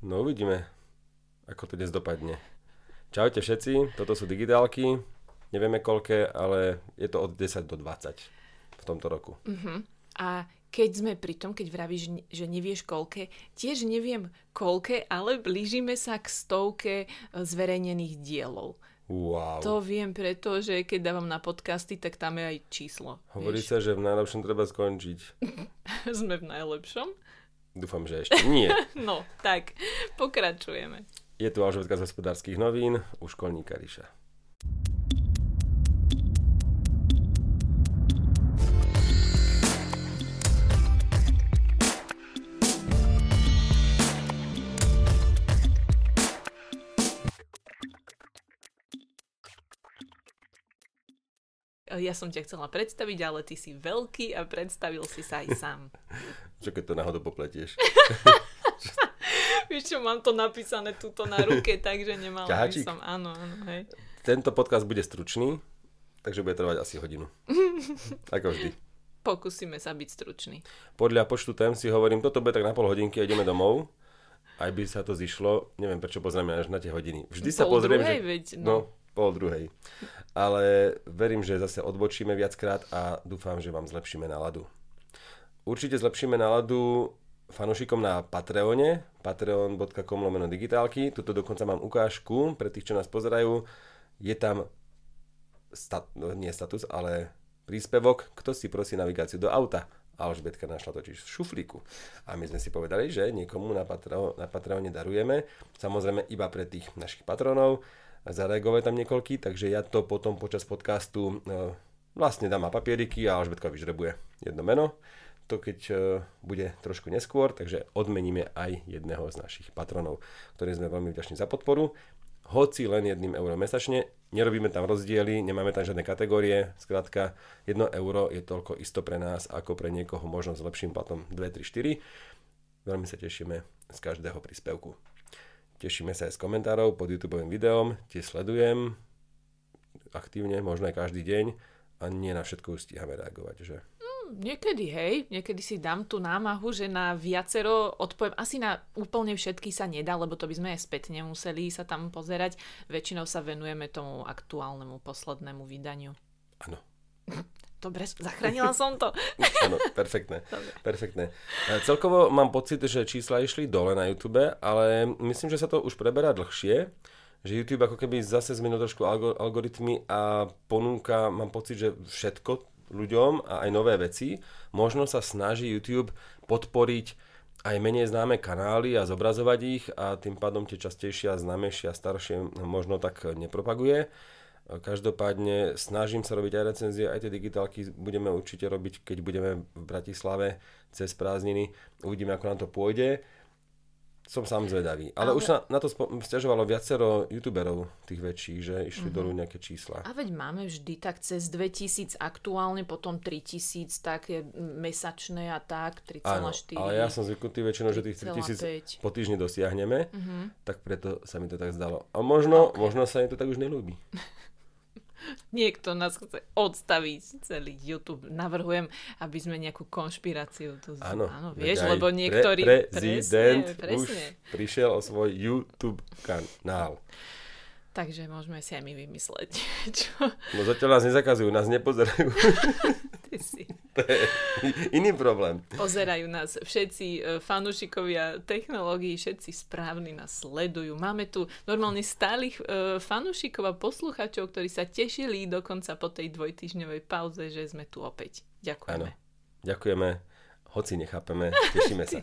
No uvidíme, ako to dnes dopadne. Čaute všetci, toto sú digitálky. Nevieme koľké, ale je to od 10 do 20 v tomto roku. Uh-huh. A keď sme pri tom, keď vravíš, že nevieš koľké, tiež neviem koľké, ale blížime sa k stovke e, zverejnených dielov. Wow. To viem, pretože keď dávam na podcasty, tak tam je aj číslo. Hovorí vieš? sa, že v najlepšom treba skončiť. sme v najlepšom? Dúfam, že ešte nie. no, tak, pokračujeme. Je tu Alžbetka z hospodárskych novín u školníka Ríša. ja som ťa chcela predstaviť, ale ty si veľký a predstavil si sa aj sám. Čo keď to náhodou popletieš? Víš čo, mám to napísané tuto na ruke, takže nemala Ťahačík. by som. Áno, áno, hej. Tento podcast bude stručný, takže bude trvať asi hodinu. Ako vždy. Pokúsime sa byť stručný. Podľa počtu tém si hovorím, toto bude tak na pol hodinky a ideme domov. Aj by sa to zišlo, neviem prečo pozrieme až na tie hodiny. Vždy pol sa pozriem, druhej, že... Veď, no. no, pol druhej. Ale verím, že zase odbočíme viackrát a dúfam, že vám zlepšíme náladu. Určite zlepšíme náladu fanúšikom na Patreone, patreon.com lomeno digitálky. Tuto dokonca mám ukážku pre tých, čo nás pozerajú. Je tam stat, nie status, ale príspevok, kto si prosí navigáciu do auta. Alžbetka našla totiž v šuflíku. A my sme si povedali, že niekomu na, Patreon, na Patreone darujeme. Samozrejme iba pre tých našich patronov zareagovať tam niekoľký, takže ja to potom počas podcastu e, vlastne dám na papieriky a Alžbetka vyžrebuje jedno meno. To keď e, bude trošku neskôr, takže odmeníme aj jedného z našich patronov, ktorým sme veľmi vďační za podporu. Hoci len jedným euro mesačne, nerobíme tam rozdiely, nemáme tam žiadne kategórie, skrátka 1 euro je toľko isto pre nás, ako pre niekoho možno s lepším platom 2, 3, 4. Veľmi sa tešíme z každého príspevku. Tešíme sa aj z komentárov pod YouTube videom, tie sledujem aktívne, možno aj každý deň a nie na všetko už stíhame reagovať, že? Niekedy, hej, niekedy si dám tú námahu, že na viacero odpoviem. Asi na úplne všetky sa nedá, lebo to by sme aj spätne museli sa tam pozerať. Väčšinou sa venujeme tomu aktuálnemu poslednému vydaniu. Áno. Dobre, zachránila som to. Áno, perfektné. perfektné. E, celkovo mám pocit, že čísla išli dole na YouTube, ale myslím, že sa to už preberá dlhšie že YouTube ako keby zase zmenil trošku algoritmy a ponúka, mám pocit, že všetko ľuďom a aj nové veci. Možno sa snaží YouTube podporiť aj menej známe kanály a zobrazovať ich a tým pádom tie častejšie a známejšie a staršie možno tak nepropaguje. Každopádne snažím sa robiť aj recenzie, aj tie digitálky budeme určite robiť, keď budeme v Bratislave cez prázdniny. Uvidíme, ako nám to pôjde. Som sám zvedavý. Ale, Ale... už sa na to spo- stiažovalo viacero youtuberov tých väčších, že išli mm-hmm. dolu nejaké čísla. A veď máme vždy tak cez 2000 aktuálne, potom 3000 také mesačné a tak, 3,4. ale ja som zvyknutý väčšinou, že tých 3000 po týždni dosiahneme, mm-hmm. tak preto sa mi to tak zdalo. A možno, okay. možno sa im to tak už nelúbi. Niekto nás chce odstaviť celý YouTube. Navrhujem, aby sme nejakú konšpiráciu tu... Áno, áno vieš, lebo niektorí... Pre, prezident presne, presne. už prišiel o svoj YouTube kanál. Takže môžeme si aj my vymysleť. Čo? No zatiaľ nás nezakazujú, nás nepozerajú. Ty si. To je iný problém. Pozerajú nás všetci e, fanúšikovia technológií, všetci správni nás sledujú. Máme tu normálne stálych e, fanúšikov a posluchačov, ktorí sa tešili dokonca po tej dvojtyžňovej pauze, že sme tu opäť. Ďakujeme. Áno. Ďakujeme, hoci nechápeme, tešíme sa.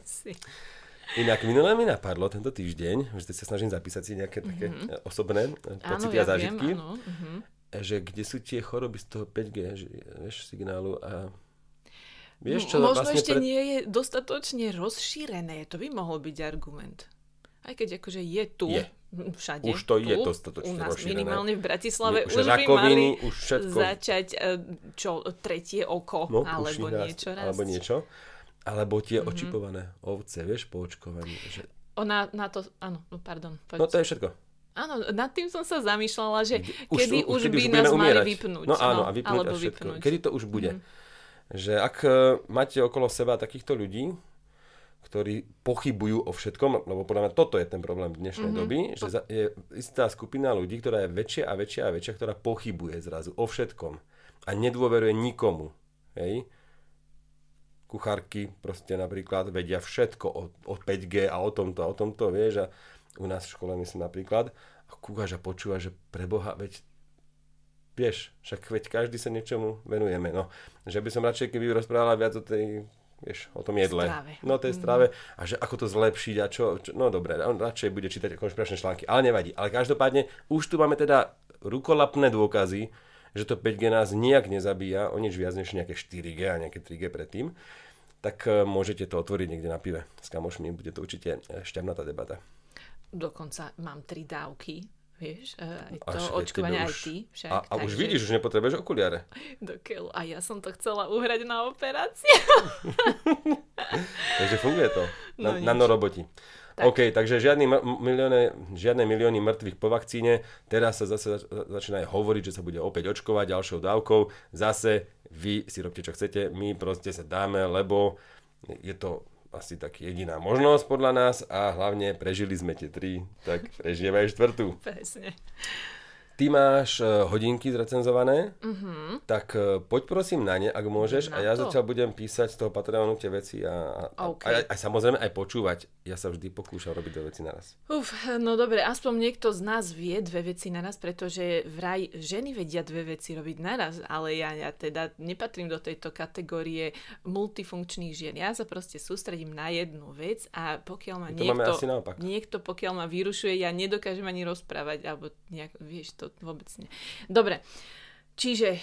Inak minulé mi napadlo tento týždeň, že sa snažím zapísať si nejaké mm-hmm. také mhm. osobné pocity áno, ja a zážitky. Viem, áno. Mm-hmm. Že kde sú tie choroby z toho 5G, že, vieš, signálu a Vieš, čo Možno vlastne ešte pre... nie je dostatočne rozšírené. To by mohol byť argument. Aj keď akože je tu, je. všade. Už to tu, je dostatočne U nás rozšírené. minimálne v Bratislave už, už by mali už všetko... začať e, čo, tretie oko, no, alebo niečo raz. Alebo niečo. Alebo tie mm-hmm. očipované ovce, vieš, po očkovaní. Že... Ona na to, áno, no pardon. Poď. No to je všetko. Áno, nad tým som sa zamýšľala, že už, kedy už, kedy by už nás umierať. mali vypnúť. No áno, no, a vypnúť alebo a vypnúť. Kedy to už bude. Mm-hmm. Že ak e, máte okolo seba takýchto ľudí, ktorí pochybujú o všetkom, lebo podľa mňa toto je ten problém dnešnej mm-hmm. doby, že za, je istá skupina ľudí, ktorá je väčšia a väčšia a väčšia, ktorá pochybuje zrazu o všetkom a nedôveruje nikomu. Hej? Kuchárky proste napríklad vedia všetko o, o 5G a o tomto a o tomto, vieš, a u nás v škole myslím napríklad, a kúkaš a počúva, že preboha, veď vieš, však veď každý sa niečomu venujeme, no. Že by som radšej, keby rozprávala viac o tej vieš, o tom jedle. Strave. No tej strave a že ako to zlepšiť a čo, čo no dobre, on radšej bude čítať konšpiračné články, ale nevadí. Ale každopádne už tu máme teda rukolapné dôkazy, že to 5G nás nijak nezabíja o nič viac než nejaké 4G a nejaké 3G predtým, tak e, môžete to otvoriť niekde na pive s kamošmi, bude to určite e, šťavnatá debata. Dokonca mám tri dávky Vieš, aj to Až očkovanie aj ty. Však, a, a takže... už vidíš, už nepotrebuješ okuliare. Do keľu. A ja som to chcela uhrať na operáciu. takže funguje to. Na, no, nanoroboti. Tak. OK, takže žiadny milióne, žiadne milióny mŕtvych po vakcíne. Teraz sa zase začína aj hovoriť, že sa bude opäť očkovať ďalšou dávkou. Zase vy si robte, čo chcete. My proste sa dáme, lebo je to asi tak jediná možnosť podľa nás a hlavne prežili sme tie tri, tak prežijeme aj štvrtú. Presne. Ty máš uh, hodinky zrecenzované, uh-huh. tak uh, poď prosím na ne, ak môžeš. Na a ja to. zatiaľ budem písať z toho Patreonu tie veci a, a, okay. a, a, a samozrejme aj počúvať. Ja sa vždy pokúšam robiť dve veci naraz. Uf, no dobre, aspoň niekto z nás vie dve veci naraz, pretože vraj ženy vedia dve veci robiť naraz, ale ja, ja teda nepatrím do tejto kategórie multifunkčných žien. Ja sa proste sústredím na jednu vec a pokiaľ ma niekto, niekto pokiaľ ma vyrušuje, ja nedokážem ani rozprávať, alebo nejak, vieš, to to vôbec nie. Dobre. Čiže e,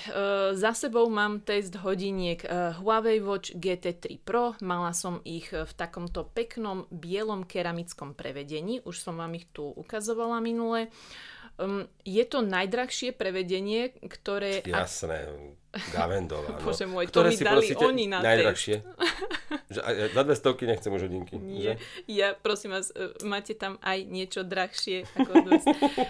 za sebou mám test hodiniek e, Huawei Watch GT3 Pro. Mala som ich v takomto peknom bielom keramickom prevedení. Už som vám ich tu ukazovala minule. Um, je to najdrahšie prevedenie, ktoré... Jasné, Gavendová. No. Bože môj, ktoré to mi dali oni na najdrahšie. Že, za dve stovky nechcem už hodinky. Nie, že? ja prosím vás, e, máte tam aj niečo drahšie ako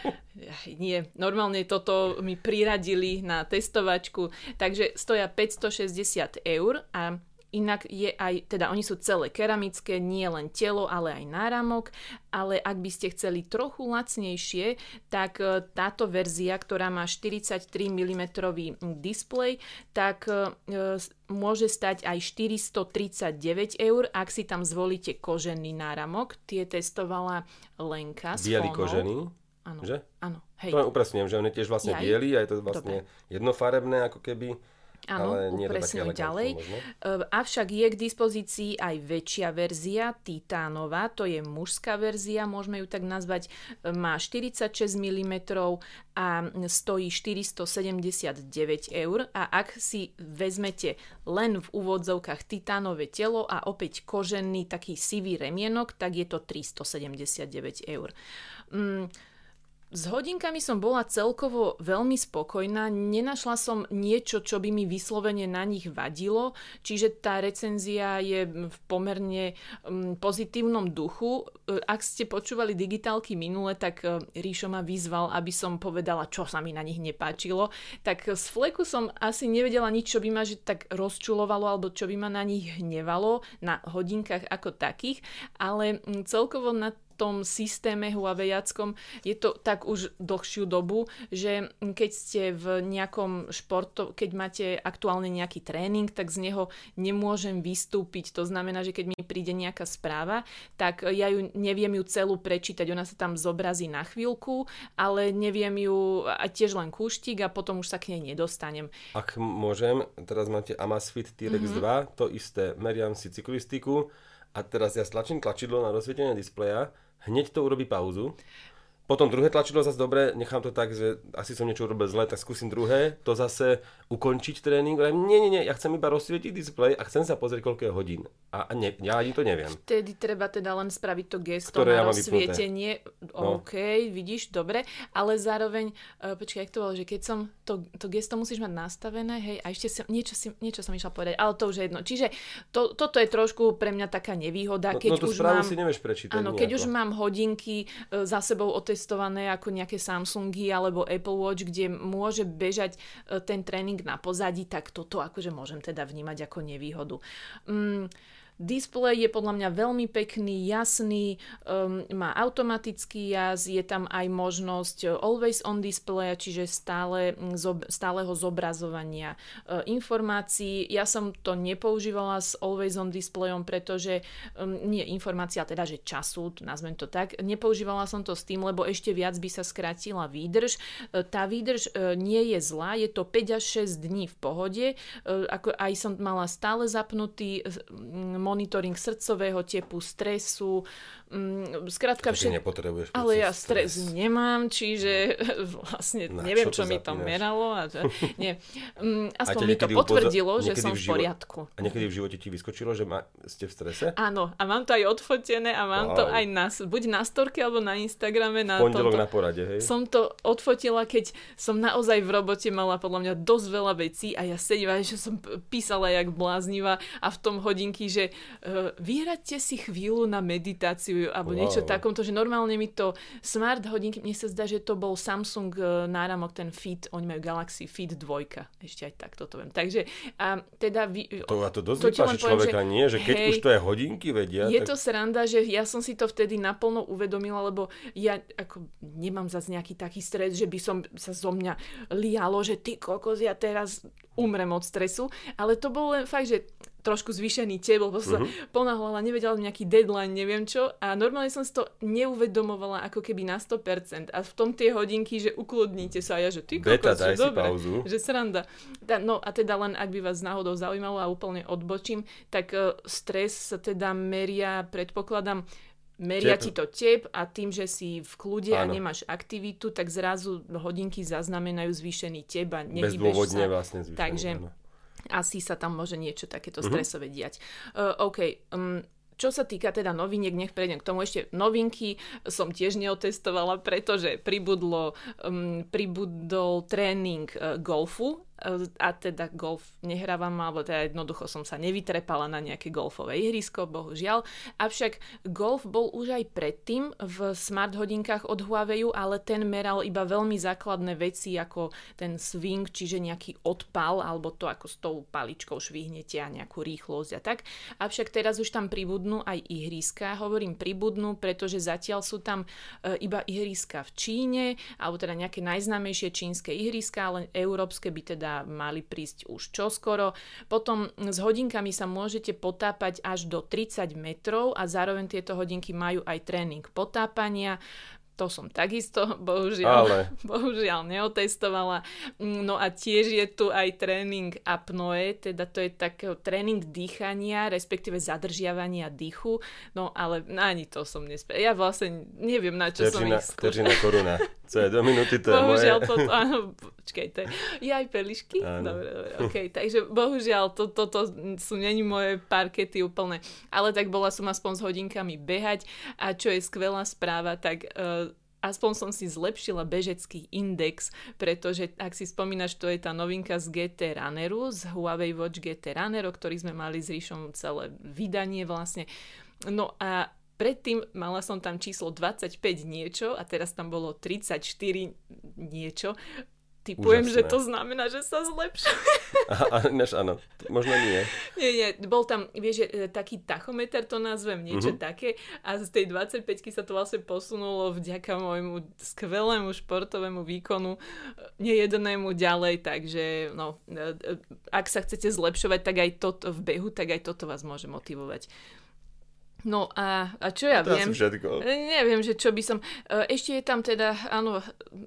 Nie, normálne toto mi priradili na testovačku, takže stoja 560 eur a Inak je aj, teda oni sú celé keramické, nie len telo, ale aj náramok, ale ak by ste chceli trochu lacnejšie, tak e, táto verzia, ktorá má 43 mm displej, tak e, môže stať aj 439 eur, ak si tam zvolíte kožený náramok. Tie testovala Lenka s Bielý kožený? Áno. Áno. Hej. To upresňujem, že on je tiež vlastne biely a je to vlastne Dobre. jednofarebné ako keby. Áno, upresňujem ďalej. Možno. Ehm, avšak je k dispozícii aj väčšia verzia, titánová, to je mužská verzia, môžeme ju tak nazvať, ehm, má 46 mm a stojí 479 eur a ak si vezmete len v úvodzovkách titánové telo a opäť kožený taký sivý remienok, tak je to 379 eur. Mm, s hodinkami som bola celkovo veľmi spokojná, nenašla som niečo, čo by mi vyslovene na nich vadilo, čiže tá recenzia je v pomerne um, pozitívnom duchu. E, ak ste počúvali digitálky minule, tak uh, Ríšo ma vyzval, aby som povedala, čo sa mi na nich nepáčilo. Tak z fleku som asi nevedela nič, čo by ma že tak rozčulovalo alebo čo by ma na nich hnevalo na hodinkách ako takých, ale celkovo na tom systéme Huaweiackom je to tak už dlhšiu dobu, že keď ste v nejakom športu, keď máte aktuálne nejaký tréning, tak z neho nemôžem vystúpiť. To znamená, že keď mi príde nejaká správa, tak ja ju neviem ju celú prečítať. Ona sa tam zobrazí na chvíľku, ale neviem ju a tiež len kúštik a potom už sa k nej nedostanem. Ak môžem, teraz máte Amazfit T-Rex mm-hmm. 2, to isté, meriam si cyklistiku a teraz ja stlačím tlačidlo na rozsvietenie displeja hneď to urobí pauzu potom druhé tlačidlo zase dobre, nechám to tak, že asi som niečo urobil zle, tak skúsim druhé, to zase ukončiť tréning. Nie, nie, nie, ja chcem iba rozsvietiť displej a chcem sa pozrieť, koľko je hodín. A ne, ja ani to neviem. Vtedy treba teda len spraviť to gesto Ktoré na ja rozsvietenie. No. OK, vidíš, dobre, ale zároveň, uh, počkaj, jak to bolo, že keď som, to, to gesto musíš mať nastavené, hej, a ešte som, niečo, si, niečo som išla povedať, ale to už je jedno. Čiže to, toto je trošku pre mňa taká nevýhoda, no, keď no, no už mám... si nevieš prečítať. Áno, keď už mám hodinky uh, za sebou o otestované ako nejaké Samsungy alebo Apple Watch, kde môže bežať e, ten tréning na pozadí, tak toto akože môžem teda vnímať ako nevýhodu. Mm, displej je podľa mňa veľmi pekný, jasný, um, má automatický jazd, je tam aj možnosť uh, always on display, čiže stále, mm, zob, stáleho zobrazovania uh, informácií. Ja som to nepoužívala s always on displayom, pretože um, nie informácia, teda že času, nazvem to tak, nepoužívala som to s tým, lebo ešte viac by sa skrátila výdrž. Uh, tá výdrž uh, nie je zlá, je to 5 až 6 dní v pohode, uh, ako aj som mala stále zapnutý monitoring srdcového tepu, stresu, Mm, skrátka všetko. nepotrebuješ. Ale ja stres, stres nemám, čiže vlastne Na, neviem, čo, čo mi to meralo. A to, nie. Um, aspoň mi to potvrdilo, upozo- že som v, život, poriadku. A niekedy v živote ti vyskočilo, že ma, ste v strese? Áno, a mám to aj odfotené a mám wow. to aj na, buď na storke alebo na Instagrame. Na Pondelok na porade, hej? Som to odfotila, keď som naozaj v robote mala podľa mňa dosť veľa vecí a ja sedím, že som písala jak bláznivá a v tom hodinky, že uh, vyhradte si chvíľu na meditáciu alebo wow. niečo takomto, že normálne mi to smart hodinky, mne sa zdá, že to bol Samsung e, náramok, ten Fit, oni majú Galaxy Fit 2, ešte aj tak toto viem. Takže a teda... Vy, to, a to dosť to vypáši človeka, že, nie? Že keď hej, už to je hodinky vedia... Je tak... to sranda, že ja som si to vtedy naplno uvedomila, lebo ja ako nemám zase nejaký taký stres, že by som sa zo mňa lialo, že ty kokos, ja teraz umrem od stresu, ale to bolo len fakt, že trošku zvýšený tebol, lebo som uh-huh. ponáhľala, nevedela nejaký deadline, neviem čo a normálne som si to neuvedomovala ako keby na 100% a v tom tie hodinky, že ukludnite sa a ja, že ty kokos, že dobre, pauzu. že sranda. Da, no a teda len, ak by vás náhodou zaujímalo a úplne odbočím, tak uh, stres sa teda meria, predpokladám, meria tep. ti to tep a tým, že si v kľude Áno. a nemáš aktivitu, tak zrazu hodinky zaznamenajú zvýšený tep a nehybeš sa. vlastne zvýšený, Takže áno asi sa tam môže niečo takéto mhm. stresové diať. Uh, OK, um, čo sa týka teda noviniek, nech prejdem k tomu ešte. Novinky som tiež neotestovala, pretože pribudlo, um, pribudol tréning uh, golfu a teda golf nehrávam, alebo teda jednoducho som sa nevytrepala na nejaké golfové ihrisko, bohužiaľ. Avšak golf bol už aj predtým v smart hodinkách od Huawei, ale ten meral iba veľmi základné veci ako ten swing, čiže nejaký odpal, alebo to ako s tou paličkou švihnete a nejakú rýchlosť a tak. Avšak teraz už tam pribudnú aj ihriska. Hovorím pribudnú, pretože zatiaľ sú tam e, iba ihriska v Číne, alebo teda nejaké najznámejšie čínske ihriska, ale európske by teda teda mali prísť už čoskoro. Potom s hodinkami sa môžete potápať až do 30 metrov a zároveň tieto hodinky majú aj tréning potápania. To som takisto, bohužiaľ, Ale... bohužiaľ neotestovala. No a tiež je tu aj tréning apnoe, teda to je taký tréning dýchania, respektíve zadržiavania dýchu. No ale ani to som nespel. Ja vlastne neviem, na čo teržina, som ich skúšala. koruna. Co je do minuty, to je bohužiaľ, moje. to, áno, počkajte. Je aj pelišky? Áno. Dobre, dobre, okay. Takže bohužiaľ, toto to, to sú není moje parkety úplne. Ale tak bola som aspoň s hodinkami behať a čo je skvelá správa, tak uh, aspoň som si zlepšila bežecký index, pretože ak si spomínaš, to je tá novinka z GT Runneru, z Huawei Watch GT Runner, o ktorý sme mali s Ríšom celé vydanie vlastne. No a predtým mala som tam číslo 25 niečo a teraz tam bolo 34 niečo. Typujem, Úžasné. že to znamená, že sa zlepšuje. A, než áno, možno nie. Nie, nie, bol tam, vieš, že, e, taký tachometer, to nazvem, niečo uh-huh. také a z tej 25 sa to vlastne posunulo vďaka môjmu skvelému športovému výkonu nejednému ďalej, takže no, e, e, ak sa chcete zlepšovať, tak aj toto v behu, tak aj toto vás môže motivovať. No a, a čo ja to viem? všetko. Neviem, že čo by som... E, ešte je tam teda, áno,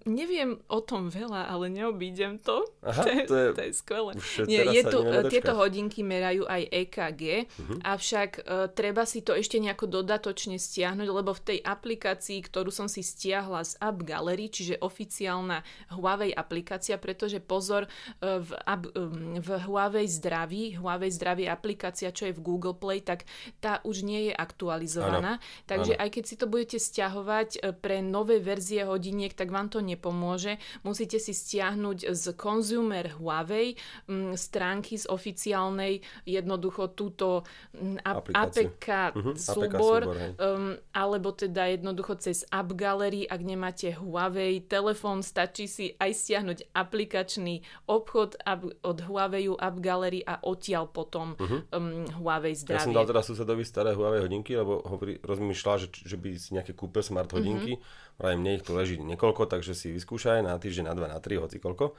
neviem o tom veľa, ale neobídem to. Aha, to, je, to je, to je skvelé. Nie, je tu, e, tieto hodinky merajú aj EKG, uh-huh. Mhm. avšak uh, treba si to ešte nejako dodatočne stiahnuť, lebo v tej aplikácii, ktorú som si stiahla z App Gallery, čiže oficiálna Huawei aplikácia, pretože pozor, uh, v, app, um, v Huawei zdraví, Huawei zdraví aplikácia, čo je v Google Play, tak tá už nie je aktualizovaná. Ano. Takže ano. aj keď si to budete stiahovať e, pre nové verzie hodiniek, tak vám to nepomôže. Musíte si stiahnuť z Consumer Huawei m, stránky z oficiálnej jednoducho túto m, APK uh-huh, súbor, APK súbor um, alebo teda jednoducho cez App Gallery, ak nemáte Huawei telefón, stačí si aj stiahnuť aplikačný obchod od Huawei App Gallery a odtiaľ potom uh-huh. um, Huawei zdravie. Ja som dal teda susedovi staré Huawei hodinky, lebo hovorí, rozmýšľa, že, že by si nejaké kúpil smart hodinky. Uh-huh. Vraj mne ich tu leží niekoľko, takže si vyskúšaj na týždeň, na dva, na tri, hoci koľko.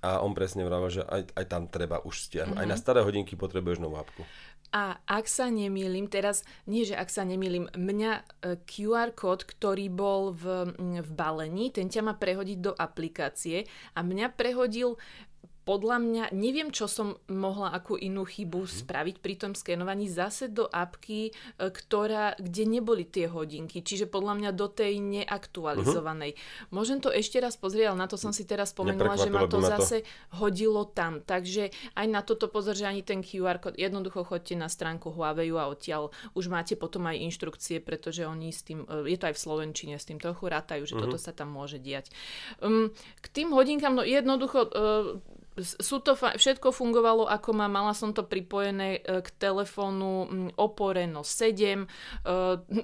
A on presne vravel, že aj, aj tam treba už stiahnuť. Uh-huh. Aj na staré hodinky potrebuješ novú apku. A ak sa nemýlim, teraz, nie že ak sa nemýlim, mňa e, QR kód, ktorý bol v, v balení, ten ťa má prehodiť do aplikácie a mňa prehodil podľa mňa, neviem, čo som mohla akú inú chybu mm. spraviť pri tom skenovaní, zase do apky, e, ktorá, kde neboli tie hodinky, čiže podľa mňa do tej neaktualizovanej. Uh-huh. Môžem to ešte raz pozrieť, ale na to som si teraz spomenula, že ma to zase to... hodilo tam. Takže aj na toto pozor, že ani ten QR kód, jednoducho chodte na stránku Huawei a odtiaľ už máte potom aj inštrukcie, pretože oni s tým, e, je to aj v Slovenčine, s tým trochu rátajú, že uh-huh. toto sa tam môže diať. Um, k tým hodinkám, no jednoducho uh, sú to, všetko fungovalo ako má, mala som to pripojené e, k telefónu Oppo Reno 7. E,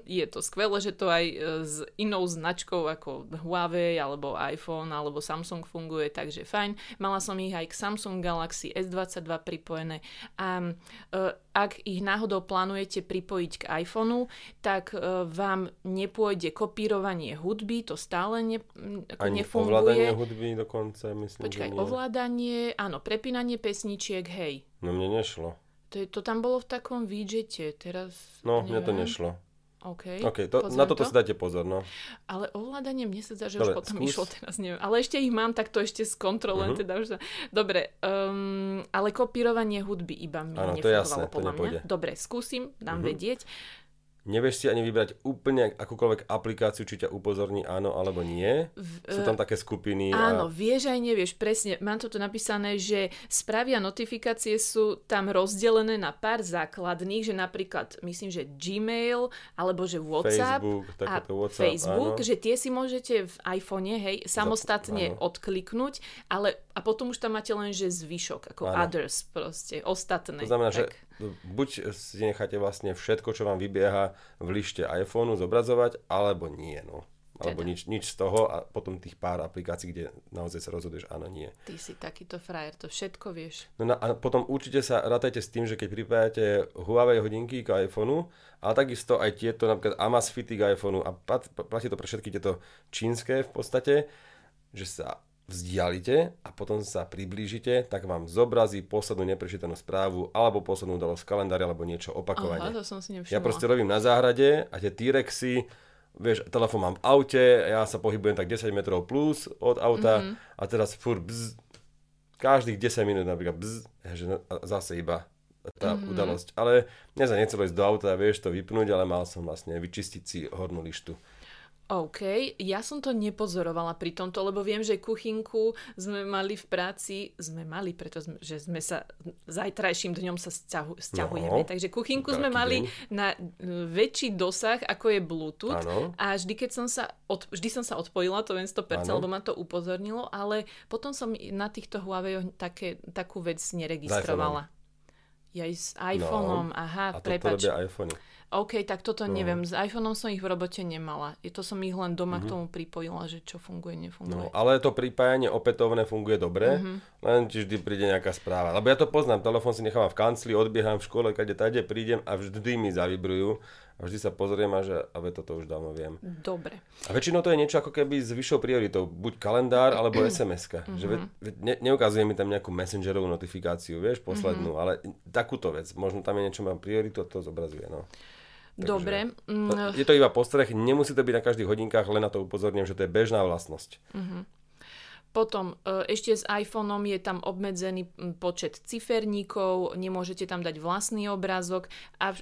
je to skvelé, že to aj e, s inou značkou ako Huawei alebo iPhone alebo Samsung funguje, takže fajn. Mala som ich aj k Samsung Galaxy S22 pripojené a ak ich náhodou plánujete pripojiť k iPhoneu, tak vám nepôjde kopírovanie hudby, to stále ne, ako Ani nefunguje. ovládanie hudby dokonca, myslím, Počkaj, že nie. ovládanie áno, prepínanie pesničiek, hej. No mne nešlo. To, to tam bolo v takom widgete, teraz... No, neviem. mne to nešlo. OK, okay to, na toto to. si dajte pozor, no. Ale ovládanie, mne sa zdá, že Dobre, už potom skús. išlo teraz, neviem. Ale ešte ich mám, tak to ešte skontrolujem, uh-huh. teda už sa... Dobre, um, ale kopírovanie hudby iba mi ano, nefungovalo podľa mňa. Dobre, skúsim, dám uh-huh. vedieť nevieš si ani vybrať úplne akúkoľvek aplikáciu, či ťa upozorní áno alebo nie. V, Sú tam také skupiny. Áno, a... vieš aj nevieš, presne. Mám to tu napísané, že správy a notifikácie sú tam rozdelené na pár základných, že napríklad, myslím, že Gmail, alebo že WhatsApp Facebook, a WhatsApp, Facebook, áno. že tie si môžete v iPhone, hej, samostatne Zap, odkliknúť, ale a potom už tam máte len, že zvyšok, ako áno. others proste, ostatné. To znamená, tak. že buď si necháte vlastne všetko, čo vám vybieha v lište iPhoneu zobrazovať, alebo nie. No. Alebo teda. nič, nič z toho a potom tých pár aplikácií, kde naozaj sa rozhoduješ áno, nie. Ty si takýto frajer, to všetko vieš. No a potom určite sa rátajte s tým, že keď pripájate Huawei hodinky k iPhoneu, ale takisto aj tieto napríklad Amazfity k iPhoneu a platí to pre všetky tieto čínske v podstate, že sa vzdialite a potom sa priblížite, tak vám zobrazí poslednú neprečítanú správu alebo poslednú udalosť v kalendári alebo niečo opakovane. Aha, to som si Ja proste robím na záhrade a tie T-Rexy, vieš, telefón mám v aute, ja sa pohybujem tak 10 metrov plus od auta mm-hmm. a teraz fur bzz, každých 10 minút napríklad bzz, že zase iba tá mm-hmm. udalosť. Ale mne sa nechcelo ísť do auta, vieš to vypnúť, ale mal som vlastne vyčistiť si hornú lištu. OK, ja som to nepozorovala pri tomto, lebo viem, že kuchynku sme mali v práci, sme mali, pretože sme sa zajtrajším dňom sa sťahu, sťahujeme, no, takže kuchynku sme mali deň. na e, väčší dosah, ako je Bluetooth ano. a vždy, keď som sa, od, vždy som sa odpojila, to viem 100%, ano. lebo ma to upozornilo, ale potom som na týchto Huawei také, takú vec neregistrovala. Ja s iPhoneom, no, aha, a to prepač. iPhone. OK, tak toto no. neviem. S iPhoneom som ich v robote nemala. Je to som ich len doma mm-hmm. k tomu pripojila, že čo funguje, nefunguje. No, ale to pripájanie opätovné funguje dobre, mm-hmm. len ti vždy príde nejaká správa. Lebo ja to poznám, telefón si nechávam v kancli, odbieham v škole, kade tade prídem a vždy mi zavibrujú. A vždy sa pozriem a že, a toto už dávno viem. Dobre. A väčšinou to je niečo ako keby s vyššou prioritou. Buď kalendár, alebo SMS-ka. Mm-hmm. Že ve, ve, ne, neukazuje mi tam nejakú messengerovú notifikáciu, vieš, poslednú, mm-hmm. ale takúto vec. Možno tam je niečo, mám prioritu, to zobrazuje, no. Takže, Dobre. Je to iba postreh, nemusí to byť na každých hodinkách, len na to upozorním, že to je bežná vlastnosť. Uh-huh. Potom e, ešte s iPhoneom je tam obmedzený počet ciferníkov, nemôžete tam dať vlastný obrázok,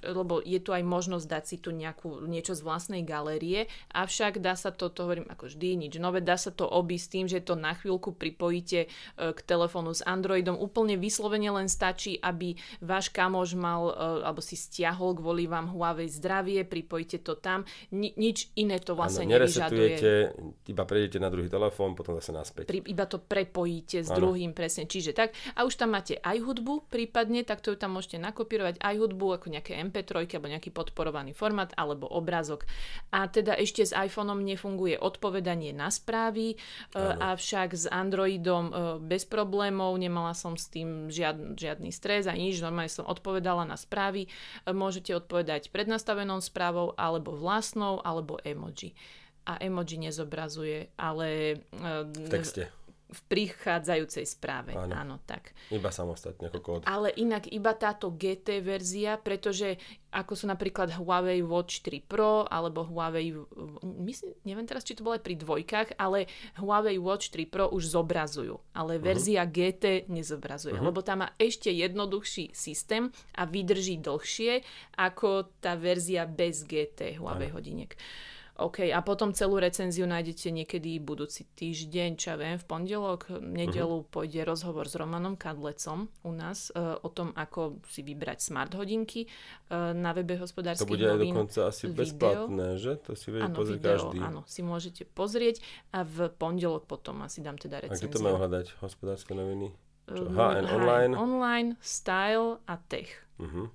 lebo je tu aj možnosť dať si tu nejakú, niečo z vlastnej galérie, avšak dá sa to, to hovorím ako vždy, nič nové, dá sa to obísť tým, že to na chvíľku pripojíte e, k telefónu s Androidom. Úplne vyslovene len stačí, aby váš kamož mal, e, alebo si stiahol kvôli vám Huawei zdravie, pripojíte to tam. Ni- nič iné to vlastne ano, nevyžaduje. iba prejdete na druhý telefón, potom zase naspäť. Pri, iba to prepojíte s ano. druhým presne. Čiže tak. A už tam máte aj hudbu prípadne, tak to ju tam môžete nakopírovať aj hudbu ako nejaké MP3 alebo nejaký podporovaný formát alebo obrázok. A teda ešte s iPhoneom nefunguje odpovedanie na správy, ano. E, avšak s Androidom e, bez problémov, nemala som s tým žiad, žiadny stres a nič, normálne som odpovedala na správy. E, môžete odpovedať prednastavenou správou alebo vlastnou alebo emoji a emoji nezobrazuje, ale... V texte. V prichádzajúcej správe, áno. áno, tak. Iba samostatne ako kód. Ale inak iba táto GT verzia, pretože ako sú napríklad Huawei Watch 3 Pro alebo Huawei, myslím, neviem teraz, či to bolo aj pri dvojkách, ale Huawei Watch 3 Pro už zobrazujú, ale uh-huh. verzia GT nezobrazuje, uh-huh. lebo tam má ešte jednoduchší systém a vydrží dlhšie ako tá verzia bez GT Huawei uh-huh. hodiniek. OK, a potom celú recenziu nájdete niekedy budúci týždeň, čo ja viem, v pondelok, nedelu uh-huh. pôjde rozhovor s Romanom Kadlecom u nás uh, o tom, ako si vybrať smart hodinky uh, na webe hospodárskych novín. To bude aj dokonca asi video. bezplatné, že? To si vie pozrieť video, každý. Áno, si môžete pozrieť a v pondelok potom asi dám teda recenziu. A kde to má hľadať? Hospodárske noviny? Čo? HN uh, online? HN online, style a tech. Uh-huh.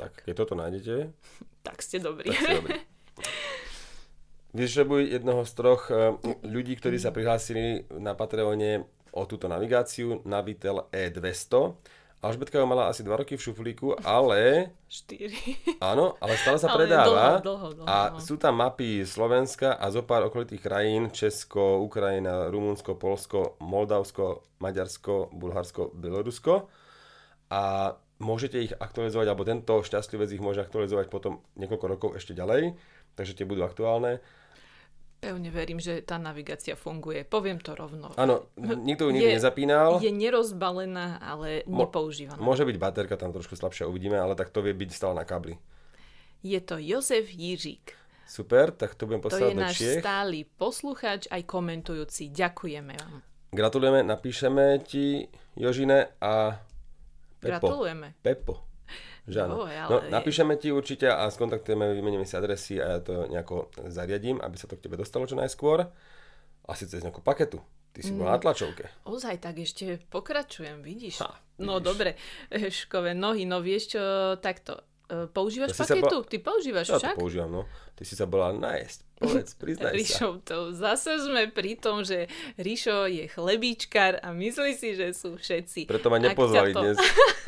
Tak, keď toto nájdete... tak ste dobrí. Tak ste dobrí. Vyšrebuj jednoho z troch eh, ľudí, ktorí sa prihlásili na Patreone o túto navigáciu, Navitel E200. Alžbetka ho mala asi 2 roky v šuflíku, ale... 4. Áno, ale stále sa ale predáva. Dlho, dlho, dlho, a sú tam mapy Slovenska a zo pár okolitých krajín, Česko, Ukrajina, Rumunsko, Polsko, Moldavsko, Maďarsko, Bulharsko, Bielorusko. A môžete ich aktualizovať, alebo tento šťastlivec ich môže aktualizovať potom niekoľko rokov ešte ďalej, takže tie budú aktuálne. Pevne verím, že tá navigácia funguje. Poviem to rovno. Áno, nikto ju nikdy je, nezapínal. Je nerozbalená, ale Mo- nepoužívaná. Môže byť baterka tam trošku slabšia, uvidíme, ale tak to vie byť stále na kabli. Je to Jozef Jiřík. Super, tak to budem posielať To je náš Čiech. stály poslucháč, aj komentujúci. Ďakujeme vám. Gratulujeme, napíšeme ti, Jožine, a Pepo. Gratulujeme. Pepo. Že áno. ale... No, napíšeme ti určite a skontaktujeme, vymeníme si adresy a ja to nejako zariadím, aby sa to k tebe dostalo čo najskôr. Asi cez nejakú paketu. Ty si bola mm. na tlačovke. Ozaj, tak ešte pokračujem, vidíš? Ha, vidíš. No dobre, škové nohy, no vieš čo, takto. E, používaš ja paketu? Bo... Ty používaš ja však? Ja používam, no. Ty si sa bola nájsť. Povedz, priznaj Ríšo, to zase sme pri tom, že Ríšo je chlebíčkar a myslí si, že sú všetci. Preto ma nepozvali to, dnes.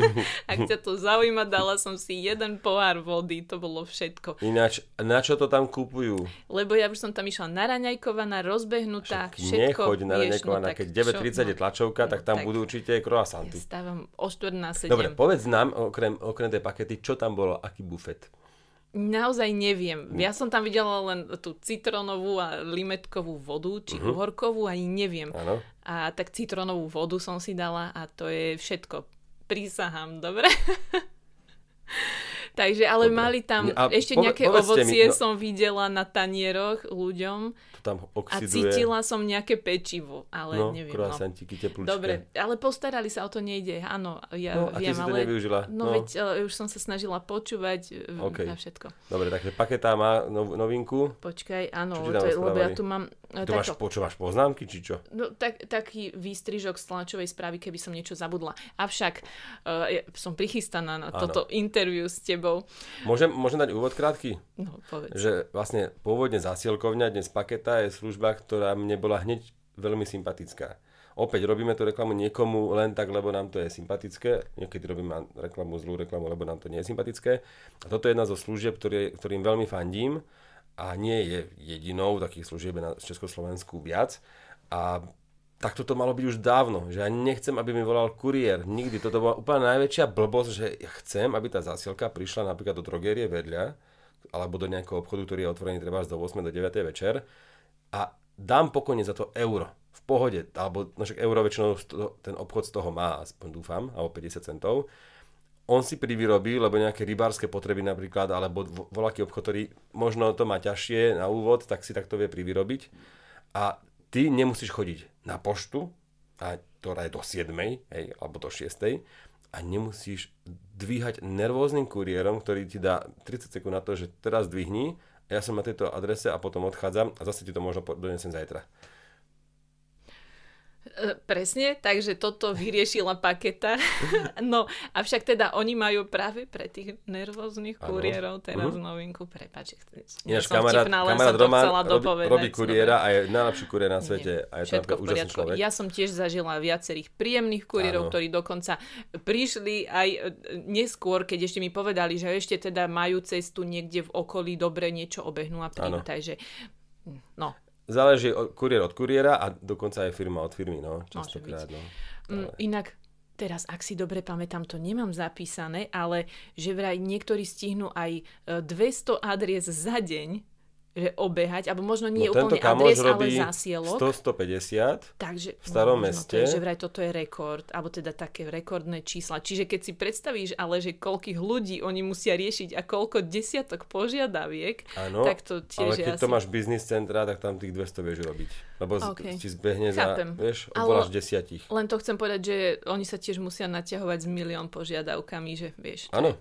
ak ťa to zaujíma, dala som si jeden pohár vody, to bolo všetko. Ináč, na čo to tam kúpujú? Lebo ja už som tam išla naraňajkovaná, rozbehnutá, Však všetko. Nechoď naraňajkovaná, no, keď 9.30 je tlačovka, no, tak tam tak budú určite croissanty. Ja stávam o 4 na 7. Dobre, povedz nám, okrem, okrem tej pakety, čo tam bolo, aký bufet? Naozaj neviem. Ja som tam videla len tú citronovú a limetkovú vodu, či uh-huh. uhorkovú, ani neviem. Ano. A tak citronovú vodu som si dala a to je všetko. Prísahám, dobre? Takže, ale Dobre. mali tam a ešte pove, nejaké ovocie mi, no, som videla na tanieroch ľuďom. To tam oxiduje. A cítila som nejaké pečivo, ale no, neviem. Kroasantiky, no. Dobre, ale postarali sa o to nejde, áno. Ja no, viem, ale... nevyužila. No, no veď uh, už som sa snažila počúvať uh, okay. na všetko. Dobre, takže paketa má nov, novinku. Počkaj, áno, to je, lebo ja tu mám... Uh, tu máš, počúvaš poznámky, či čo? No, tak, taký výstrižok z tlačovej správy, keby som niečo zabudla. Avšak uh, ja som prichystaná na ano. toto interviu s tebou. Môžem Môžem, dať úvod krátky? No, povedz. Že vlastne pôvodne zásielkovňa, dnes paketa, je služba, ktorá mne bola hneď veľmi sympatická. Opäť robíme tú reklamu niekomu len tak, lebo nám to je sympatické. Niekedy robíme reklamu, zlú reklamu, lebo nám to nie je sympatické. A toto je jedna zo služieb, ktorý, ktorým veľmi fandím a nie je jedinou takých služieb na Československu viac. A tak toto malo byť už dávno, že ja nechcem, aby mi volal kuriér. Nikdy. Toto bola úplne najväčšia blbosť, že ja chcem, aby tá zásielka prišla napríklad do drogérie vedľa, alebo do nejakého obchodu, ktorý je otvorený treba do 8. do 9. večer a dám pokojne za to euro. v pohode, alebo no však euro väčšinou ten obchod z toho má, aspoň dúfam, alebo 50 centov. On si privyrobí, lebo nejaké rybárske potreby napríklad, alebo vo- voľaký obchod, ktorý možno to má ťažšie na úvod, tak si takto vie privyrobiť. A ty nemusíš chodiť na poštu, a ktorá je do 7, hej, alebo do 6, a nemusíš dvíhať nervóznym kuriérom, ktorý ti dá 30 sekúnd na to, že teraz dvihni, ja som na tejto adrese a potom odchádzam a zase ti to možno donesem zajtra. E, Presne, takže toto vyriešila paketa. No, avšak teda oni majú práve pre tých nervóznych kuriérov teraz Mhm. novinku. Prepač, Ináč kamarát, vtipná, kamarát Roman robí, robí kuriéra a je najlepší kuriér na svete Nie, a je Všetko v poriadku. človek. Ja som tiež zažila viacerých príjemných kuriérov, Áno. ktorí dokonca prišli aj e, neskôr, keď ešte mi povedali, že ešte teda majú cestu niekde v okolí, dobre niečo obehnú a. Áno. Takže, no, Záleží od, kuriér od kuriéra a dokonca aj firma od firmy, no, častokrát, no. Mm, Inak teraz, ak si dobre pamätám, to nemám zapísané, ale že vraj niektorí stihnú aj e, 200 adries za deň, že obehať, alebo možno nie no úplne adres, ale robí zasielok. 100-150, Takže, v starom možno meste. To je, že vraj toto je rekord, alebo teda také rekordné čísla. Čiže keď si predstavíš, ale že koľkých ľudí oni musia riešiť a koľko desiatok požiadaviek, áno, tak to tiež ale je keď asi... to máš biznis centra, tak tam tých 200 vieš robiť. Lebo z- OK. ti zbehne za, Chápem. vieš, Ale- obvoláš desiatich. Len to chcem povedať, že oni sa tiež musia naťahovať s milión požiadavkami, že vieš. Áno.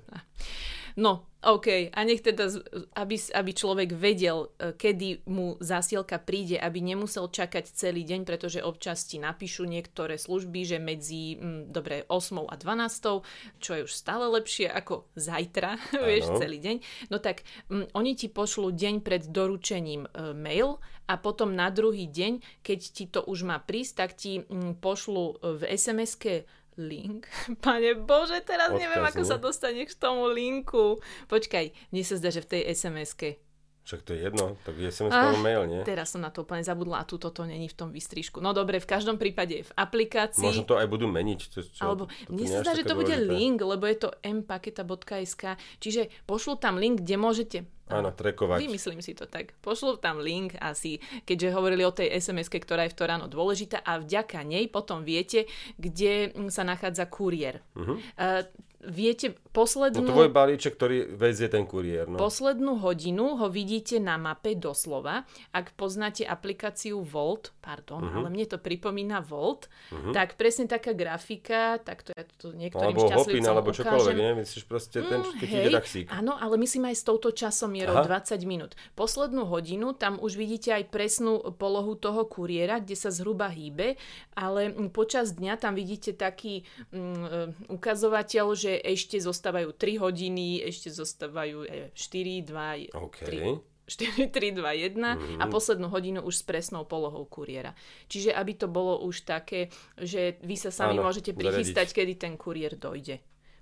No, OK. A nech teda, aby, aby človek vedel, e, kedy mu zásielka príde, aby nemusel čakať celý deň, pretože občas ti napíšu niektoré služby, že medzi, mm, dobre, 8 a 12, čo je už stále lepšie ako zajtra, vieš, Áno. celý deň. No tak mm, oni ti pošlú deň pred doručením e, mail a potom na druhý deň, keď ti to už má prísť, tak ti mm, pošlú e, v SMS-ke link. Pane Bože, teraz Odkaz, neviem, ako sa dostaneš k tomu linku. Počkaj, mne sa zdá, že v tej SMS-ke. Však to je jedno, tak je SMS Ah, mail, nie? Teraz som na to úplne zabudla a tu toto není v tom výstrižku. No dobre, v každom prípade v aplikácii. Možno to aj budú meniť. To, čo, Alebo to, to mne sa zdá, že to bude dôležité. link, lebo je to mpaketa.sk, čiže pošlu tam link, kde môžete Áno, trekovať. Vymyslím si to tak. Pošlu tam link asi, keďže hovorili o tej sms ktorá je v to ráno dôležitá a vďaka nej potom viete, kde sa nachádza kuriér. Uh-huh. Uh, viete, No poslednú... tvoj balíček, ktorý vezie ten kuriér. No. Poslednú hodinu ho vidíte na mape doslova. Ak poznáte aplikáciu Volt, pardon, uh-huh. ale mne to pripomína Volt, uh-huh. tak presne taká grafika, tak to ja to niektorým alebo šťastlivcom alebo čokoľvek, ukážem. nie? Myslíš proste ten, Mm, keď hej, ide taxík. Áno, ale myslím aj s touto časomierou Aha. 20 minút. Poslednú hodinu tam už vidíte aj presnú polohu toho kuriéra, kde sa zhruba hýbe, ale počas dňa tam vidíte taký mm, e, ukazovateľ, že ešte zostávajú 3 hodiny, ešte zostávajú e, 4, 2, OK. 3. 4, 3, 2, 1 Mhm. a poslednú hodinu už s presnou polohou kuriéra. Čiže aby to bolo už také, že vy sa sami Áno, môžete zaradiť. prichystať, kedy ten kuriér dojde.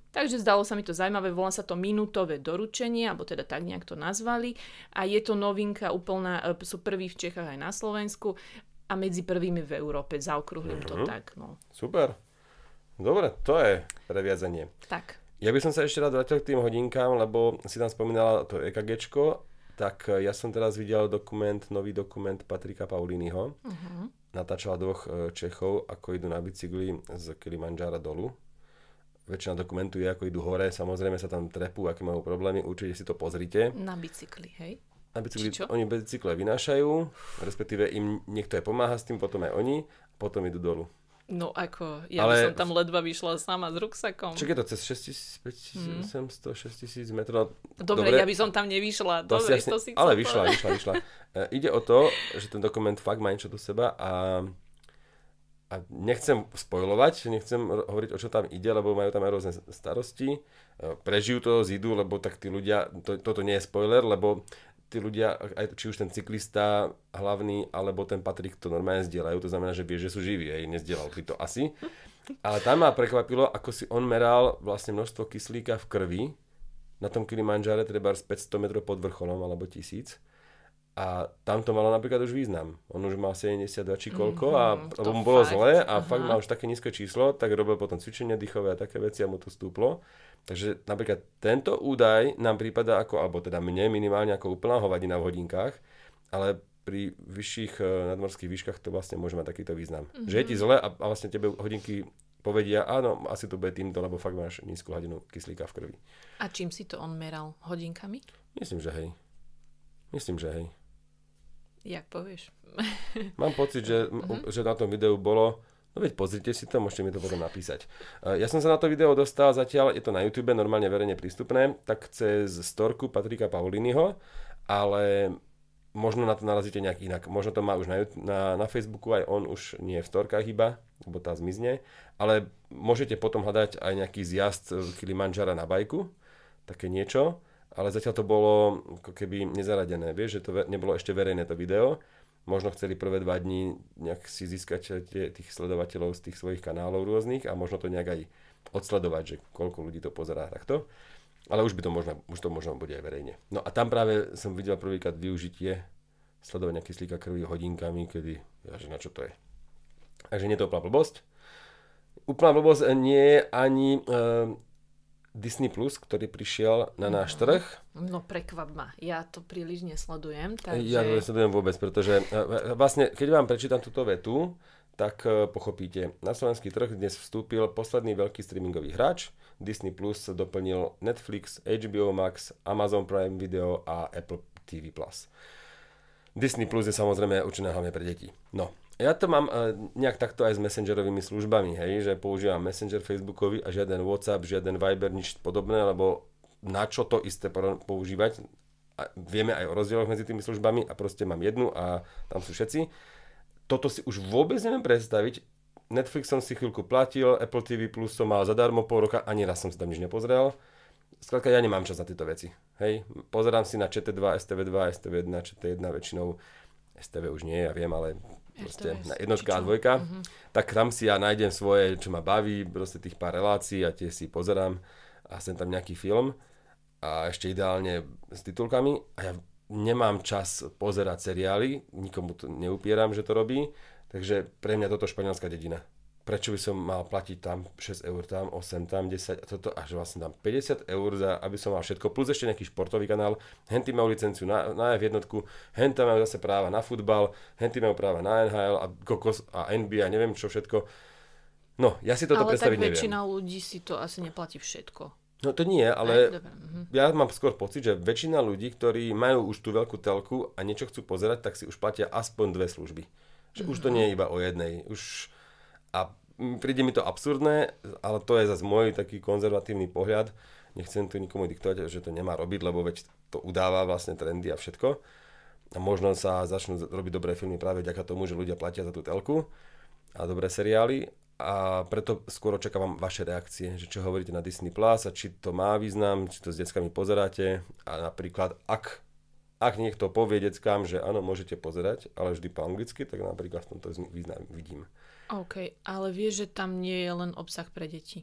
Takže zdalo sa mi to zaujímavé, volá sa to minútové doručenie, alebo teda tak nejak to nazvali. A je to novinka úplná, e, sú prví v Čechách aj na Slovensku a medzi prvými v Európe, zaokrúhlim to Mhm. tak. No. Super. Dobre, to je previazanie. Tak, Ja by som sa ešte rád vrátil k tým hodinkám, lebo si tam spomínala to EKGčko, tak eh, ja som teraz videl dokument, nový dokument Patrika Paulínyho. uh-huh. Natáčala dvoch eh, Čechov, ako idú na bicykli z Kilimanjara dolu. Väčšina dokumentu je, ako idú hore, samozrejme sa tam trepú, aké majú problémy, určite si to pozrite. na bicykli, hej? Na bicykli, Či čo? oni bicykle vynášajú, respektíve im niekto aj pomáha s tým, potom aj oni, potom idú dolu. No ako, ja Ale- by som tam ledva vyšla sama s ruksakom. Čo je to cez 6800, 6000 metrov? No, Dobre, ja by som tam nevyšla. To Dobre, si to jasne, si ale vyšla, vyšla, vyšla. E, ide o to, že ten dokument fakt má niečo do seba a, a nechcem spojovať, nechcem hovoriť, o čo tam ide, lebo majú tam aj rôzne starosti. E, prežijú to, zídu, lebo tak tí ľudia, to, toto nie je spoiler, lebo tí ľudia, aj či už ten cyklista hlavný, alebo ten Patrik to normálne zdieľajú, to znamená, že vie, že sú živí, aj nezdielal by to asi. Ale tam ma prekvapilo, ako si on meral vlastne množstvo kyslíka v krvi na tom Kilimanjare, treba z 500 metrov pod vrcholom, alebo 1000. A tam to malo napríklad už význam. On už mal 72 či koľko, a, Mhm, lebo mu bolo fakt, zle a aha. fakt mal už také nízke číslo, tak robil potom cvičenia dýchové a také veci a mu to stúplo. Takže napríklad tento údaj nám prípada ako, alebo teda mne minimálne ako úplná hovadina v hodinkách, ale pri vyšších uh, nadmorských výškach to vlastne môže mať takýto význam. Mm-hmm. Že je ti zle a, a vlastne tebe hodinky povedia, áno, asi to bude týmto, lebo fakt máš nízku hladinu kyslíka v krvi. A čím si to on meral? Hodinkami? Myslím, že hej. Myslím, že hej. Jak povieš? Mám pocit, že, mm-hmm. že na tom videu bolo, no veď pozrite si to, môžete mi to potom napísať. Ja som sa na to video dostal zatiaľ, je to na YouTube, normálne verejne prístupné, tak cez storku Patrika Pauliniho, ale možno na to narazíte nejak inak. Možno to má už na, na, na Facebooku, aj on už nie je v storkách iba, lebo tá zmizne, ale môžete potom hľadať aj nejaký zjazd Kilimanjara na bajku, také niečo, ale zatiaľ to bolo ako keby nezaradené, vieš, že to nebolo ešte verejné to video. Možno chceli prvé dva dní nejak si získať tých sledovateľov z tých svojich kanálov rôznych a možno to nejak aj odsledovať, že koľko ľudí to pozerá takto. Ale už by to možno, už to možno bude aj verejne. No a tam práve som videl prvýkrát využitie sledovania kyslíka krvi hodinkami, kedy, ja, že na čo to je. Takže nie to úplná blbosť. Úplná blbosť nie je ani uh, Disney+, Plus, ktorý prišiel na náš trh. No prekvap ma, ja to príliš nesledujem. Takže... Ja to nesledujem vôbec, pretože uh, vlastne, keď vám prečítam túto vetu, tak uh, pochopíte. Na slovenský trh dnes vstúpil posledný veľký streamingový hráč, Disney Plus doplnil Netflix, HBO Max, Amazon Prime Video a Apple TV+. Disney Plus je samozrejme určené hlavne pre deti. No, ja to mám uh, nejak takto aj s messengerovými službami, hej, že používam Messenger Facebookový a žiaden WhatsApp, žiaden Viber, nič podobné, lebo na čo to isté používať. A vieme aj o rozdieloch medzi tými službami a proste mám jednu a tam sú všetci. Toto si už vôbec neviem predstaviť, Netflix som si chvíľku platil, Apple TV Plus som mal zadarmo pol roka, ani raz som si tam nič nepozrel. Skladka, ja nemám čas na tieto veci. Hej, pozerám si na ČT2, STV2, STV1, ČT1 väčšinou, STV už nie, ja viem, ale proste na jednotka a dvojka, uh-huh. tak tam si ja nájdem svoje, čo ma baví, proste tých pár relácií a tie si pozerám a sem tam nejaký film. A ešte ideálne s titulkami. A ja nemám čas pozerať seriály, nikomu to neupieram, že to robí, Takže pre mňa toto španielská dedina. Prečo by som mal platiť tam 6 eur, tam 8, tam 10 a toto až vlastne tam 50 eur za, aby som mal všetko, plus ešte nejaký športový kanál, henty majú licenciu na, na F1, henty majú zase práva na futbal, henty majú práva na NHL a, kokos, a NBA, neviem čo všetko. No, ja si toto ale predstaviť neviem. Ale tak väčšina ľudí si to asi neplatí všetko. No to nie, ale Aj, mhm. ja mám skôr pocit, že väčšina ľudí, ktorí majú už tú veľkú telku a niečo chcú pozerať, tak si už platia aspoň dve služby. Že už to nie je iba o jednej. Už... A príde mi to absurdné, ale to je zase môj taký konzervatívny pohľad. Nechcem tu nikomu diktovať, že to nemá robiť, lebo veď to udáva vlastne trendy a všetko. A možno sa začnú robiť dobré filmy práve vďaka tomu, že ľudia platia za tú telku a dobré seriály. A preto skôr očakávam vaše reakcie, že čo hovoríte na Disney Plus a či to má význam, či to s deckami pozeráte a napríklad ak ak niekto povie deckám, že áno, môžete pozerať, ale vždy po anglicky, tak napríklad v tomto význam vidím. OK, ale vieš, že tam nie je len obsah pre deti?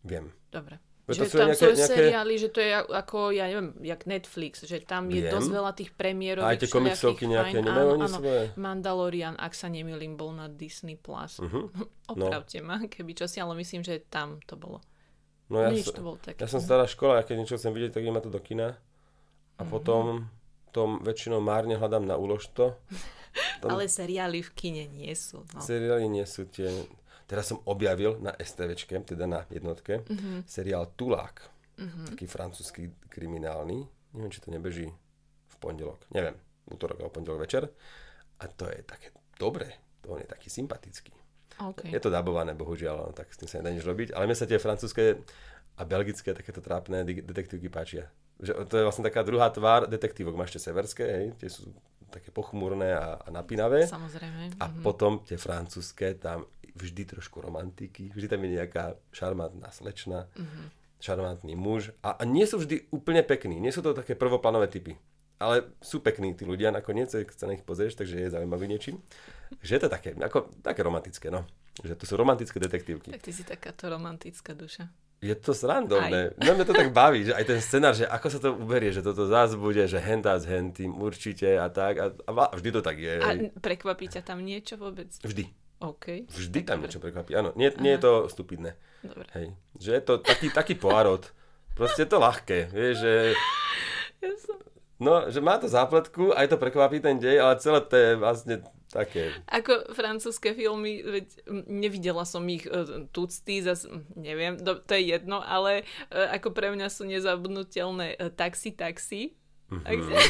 Viem. Dobre. Že to tam nejaké, sú nejaké... seriály, že to je ako, ja neviem, jak Netflix, že tam je Viem. dosť veľa tých premiérových Aj tie komiksovky nejaké, fajn, nemajú áno, áno, svoje? Mandalorian, ak sa nemýlim, bol na Disney+. Plus. Uh-huh. Opravte no. ma, keby čo si, ale myslím, že tam to bolo. No ja, Nič, to bol tak. ja som stará škola, a keď niečo chcem vidieť, tak idem to do kina. A uh-huh. potom tom väčšinou márne hľadám na úlož Tom... Ale seriály v kine nie sú. No. Seriály nie sú tie... Teraz som objavil na STVčke, teda na jednotke, uh-huh. seriál Tulák. Uh-huh. Taký francúzsky kriminálny. Neviem, či to nebeží v pondelok. Neviem, útorok alebo pondelok večer. A to je také dobré. To on je taký sympatický. Okay. Je to dabované, bohužiaľ, no, tak s tým sa nedá nič robiť. Ale mne sa tie francúzske a belgické takéto trápne detektívky páčia že to je vlastne taká druhá tvár detektívok. Máš tie severské, hej, tie sú také pochmúrne a, a napínavé. Samozrejme. A mm-hmm. potom tie francúzske, tam vždy trošku romantiky, vždy tam je nejaká šarmantná slečna, mm-hmm. šarmantný muž a, a nie sú vždy úplne pekní, nie sú to také prvoplanové typy. Ale sú pekní tí ľudia nakoniec, keď sa na nich pozrieš, takže je zaujímavý niečím. Že je to také, ako, také romantické, no. Že to sú romantické detektívky. Tak ty si takáto romantická duša je to srandovné. No mňa to tak baví, že aj ten scenár, že ako sa to uberie, že toto zás bude, že hentá s hentým určite a tak. A, a vždy to tak je. A prekvapí ťa tam niečo vôbec? Vždy. OK. Vždy tam niečo prekvapí. Áno, nie, nie je to stupidné. Dobre. Hej. Že je to taký, taký poarot. Proste je to ľahké. Vieš, že... Ja som... No, že má to zápletku, aj to prekvapí ten dej, ale celé to je vlastne také... Ako francúzske filmy, veď nevidela som ich uh, tucty, zas neviem, do, to je jedno, ale uh, ako pre mňa sú nezabudnutelné uh, taxi, taxi. Mhm.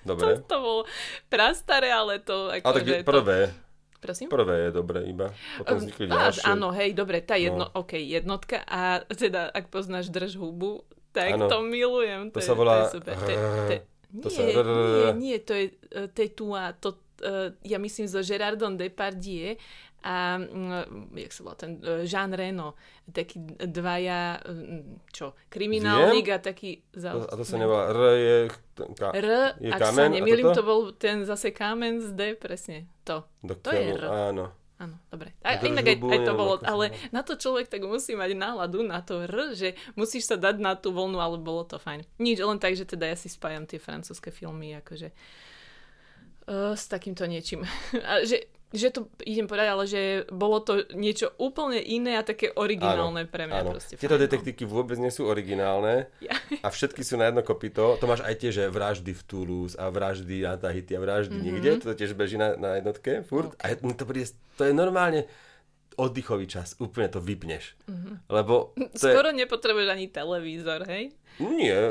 To, Dobre. to bolo prastaré, ale to... Ako, Ale tak je prvé, To, prosím? prvé je dobre iba. Potom Um, vznikli á, ďalšie. áno, hej, dobre, tá jedno, No. OK, jednotka a teda, ak poznáš drž hubu, tak Áno. to milujem. To je, sa volá To je super. To je, to je, To nie, sa- nie, nie, to je Tetua, to, uh, ja myslím so Gerardom Depardieu a mm, jak sa volá ten uh, Jean Reno, takí dvaja, mm, čo, kriminálnik a taký... To, a to sa ne- nevolá R je... Ka, R, je ak sa kamen a nemýlim, to bol ten zase kamen z D, presne, to. do to je R. Áno. Áno, dobre. A Drž inak aj, aj to bolo, sa ale na to človek tak musí mať náladu na to R, že musíš sa dať na tú voľnu, ale bolo to fajn. Nič, len tak, že teda ja si spájam tie francúzske filmy, akože uh, s takýmto niečím. A že, že to idem povedať, ale že bolo to niečo úplne iné a také originálne pre mňa Áno. proste. Tieto no. detektívky vôbec nie sú originálne Ja. a všetky sú na jedno kopito. To máš aj tie, že vraždy v Toulouse a vraždy na Tahiti a vraždy mm-hmm. niekde. To tiež beží na, na jednotke furt. Ok. A je- to, príde, to je normálne oddychový čas. Úplne to vypneš. Mm-hmm. Lebo to je... Skoro nepotrebuješ ani televízor, hej? Nie,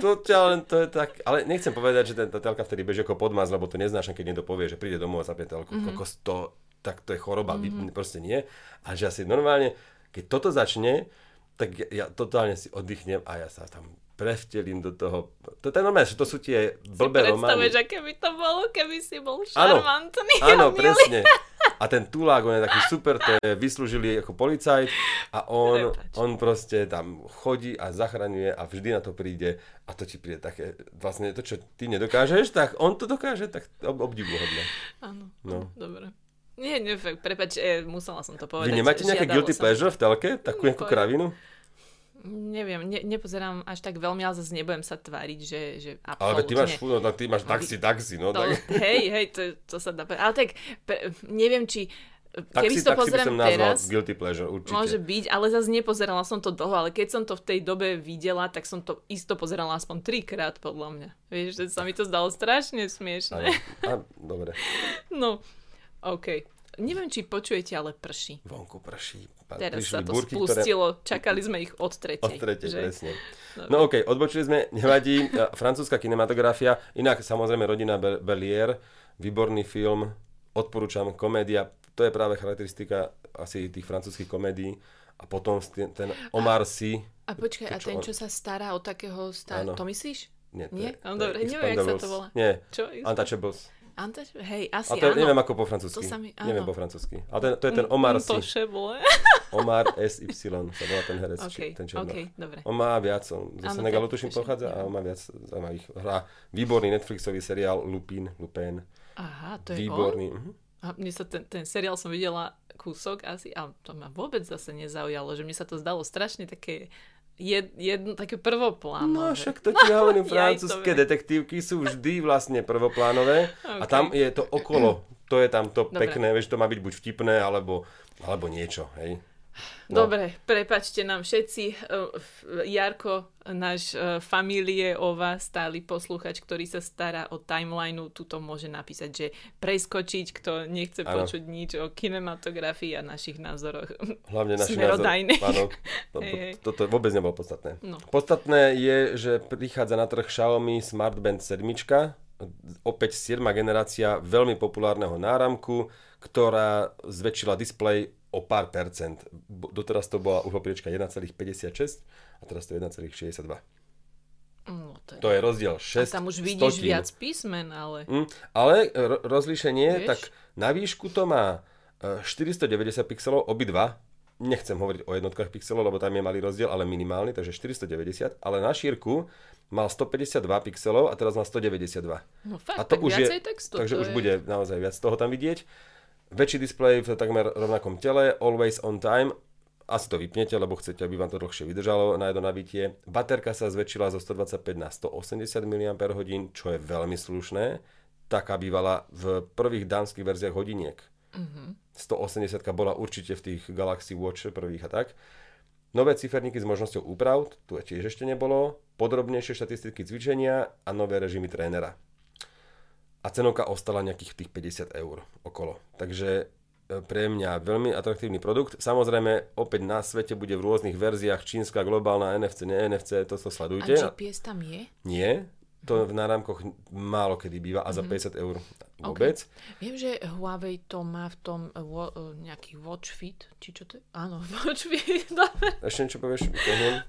to, ťa len, to je tak, ale nechcem povedať, že ten, tá telka vtedy beží ako podmaz, lebo to neznášam, keď niekto povie, že príde domov a zapne telku, mm-hmm. kokos, to, tak to je choroba, mm-hmm. proste nie. A že asi normálne, keď toto začne, tak ja, ja totálne si oddychnem a ja sa tam prevtelím do toho. To, to je normálne, že to sú tie blbé si romány. aké by to bolo, keby si bol Áno, šarmantný. áno, a milý. presne. A ten tulák, on je taký super, to je vyslúžili ako policajt a on, on proste tam chodí a zachraňuje a vždy na to príde a to ti príde také, vlastne to, čo ty nedokážeš, tak on to dokáže, tak ob, obdivuhodné. Áno, No. dobre. Nie, nie, prepač, e, musela som to povedať. Vy nemáte nejaké guilty pleasure v telke? Takú nejakú kravinu? Neviem, ne, nepozerám až tak veľmi, ale zase nebudem sa tváriť, že, že Ale veď ty máš, absolútne. fú, no, ty máš taxi, taxi, no. To, tak, hej, hej, to, to sa dá. Ale tak, pre, neviem, či keby taxi, si to taxi pozerám som teraz, guilty pleasure, určite. môže byť, ale zase nepozerala som to dlho, ale keď som to v tej dobe videla, tak som to isto pozerala aspoň trikrát, podľa mňa. Vieš, že sa mi to zdalo strašne Áno. A, dobre, No, OK. Neviem, či počujete, ale prší. vonku prší. Teraz prišli sa to búrky, spustilo, čakali sme ich od tretej. Od tretej, že? presne. No okej, okay, odbočili sme, nevadí. E, Francúzska kinematografia, inak samozrejme Rodina Bel- Belier, výborný film, odporúčam, komédia, to je práve charakteristika asi tých francúzskych komédií. A potom ten, ten Omar Sy, A počkaj, a čo ten, on- čo sa stará o takého stará... Áno. To myslíš? nie, to Nie? je, No to je dobre, neviem, jak sa to volá. Nie, Čo? Untouchables. Antač? Hej, asi A to áno. neviem ako po francúzsky. To sa mi- neviem po francúzsky. Ale ten, to je ten Omar Sy. Impossible. Omar SY sa volá ten herec, OK, či, ten černoch. OK, dobre. On má viac, on zo Senegalu tuším pochádza a on má viac zaujímavých. Hrá výborný Netflixový seriál Lupin, Lupin. Aha, to je on? Výborný. mhm. A mne sa ten, ten seriál som videla kúsok asi a to ma vôbec zase nezaujalo, že mi sa to zdalo strašne také jed, jedno, také prvoplánové. No však to ti hovorím, Jaj, francúzske dobre. detektívky sú vždy vlastne prvoplánové a OK. tam je to okolo. To je tam to Dobre. pekné, vieš, to má byť buď vtipné, alebo, alebo niečo, hej. No. Dobre, prepačte nám všetci. F- Jarko, náš uh, familie ova, stály posluchač, ktorý sa stará o timelineu, tuto môže napísať, že preskočiť, kto nechce Áno. počuť nič o kinematografii a našich názoroch. Hlavne naši Smerodajný. názor. Áno, to, to, hej. toto vôbec nebolo podstatné. No. Podstatné je, že prichádza na trh Xiaomi Smart Band 7, opäť 7 generácia veľmi populárneho náramku, ktorá zväčšila displej o pár percent. Doteraz to bola uhlopriečka 1,56 a teraz to je 1,62. No, to je... To je rozdiel a 6 tam už vidíš stotín. viac písmen, ale... Mm, ale ro- rozlíšenie, Vieš? tak na výšku to má e, 490 pixelov, obidva. Nechcem hovoriť o jednotkách pixelov, lebo tam je malý rozdiel, ale minimálny, takže 490. Ale na šírku mal 152 pixelov a teraz má 192. No fakt, A to tak už je, textu. takže to už je... bude naozaj viac toho tam vidieť. Väčší displej v takmer rovnakom tele, always on time. Asi to vypnete, lebo chcete, aby vám to dlhšie vydržalo na jedno nabitie. Baterka sa zväčšila zo 125 na 180 mAh, čo je veľmi slušné. Taká bývala v prvých dánskych verziách hodiniek. Mhm. 180 bola určite v tých Galaxy Watch prvých a tak. Nové ciferníky s možnosťou úprav, tu tiež ešte nebolo, podrobnejšie štatistiky cvičenia a nové režimy trénera. A cenovka ostala nejakých tých 50 eur okolo. Takže e, pre mňa veľmi atraktívny produkt. Samozrejme, opäť na svete bude v rôznych verziách čínska, globálna, NFC, ne NFC, to to sledujte. A GPS tam je? Nie, to v náramkoch málo kedy býva a za 50 eur vôbec. Okay. Viem, že Huawei to má v tom uh, wo, uh, nejaký Watch Fit, či čo to je? Áno, Watch Fit. Ešte niečo povieš?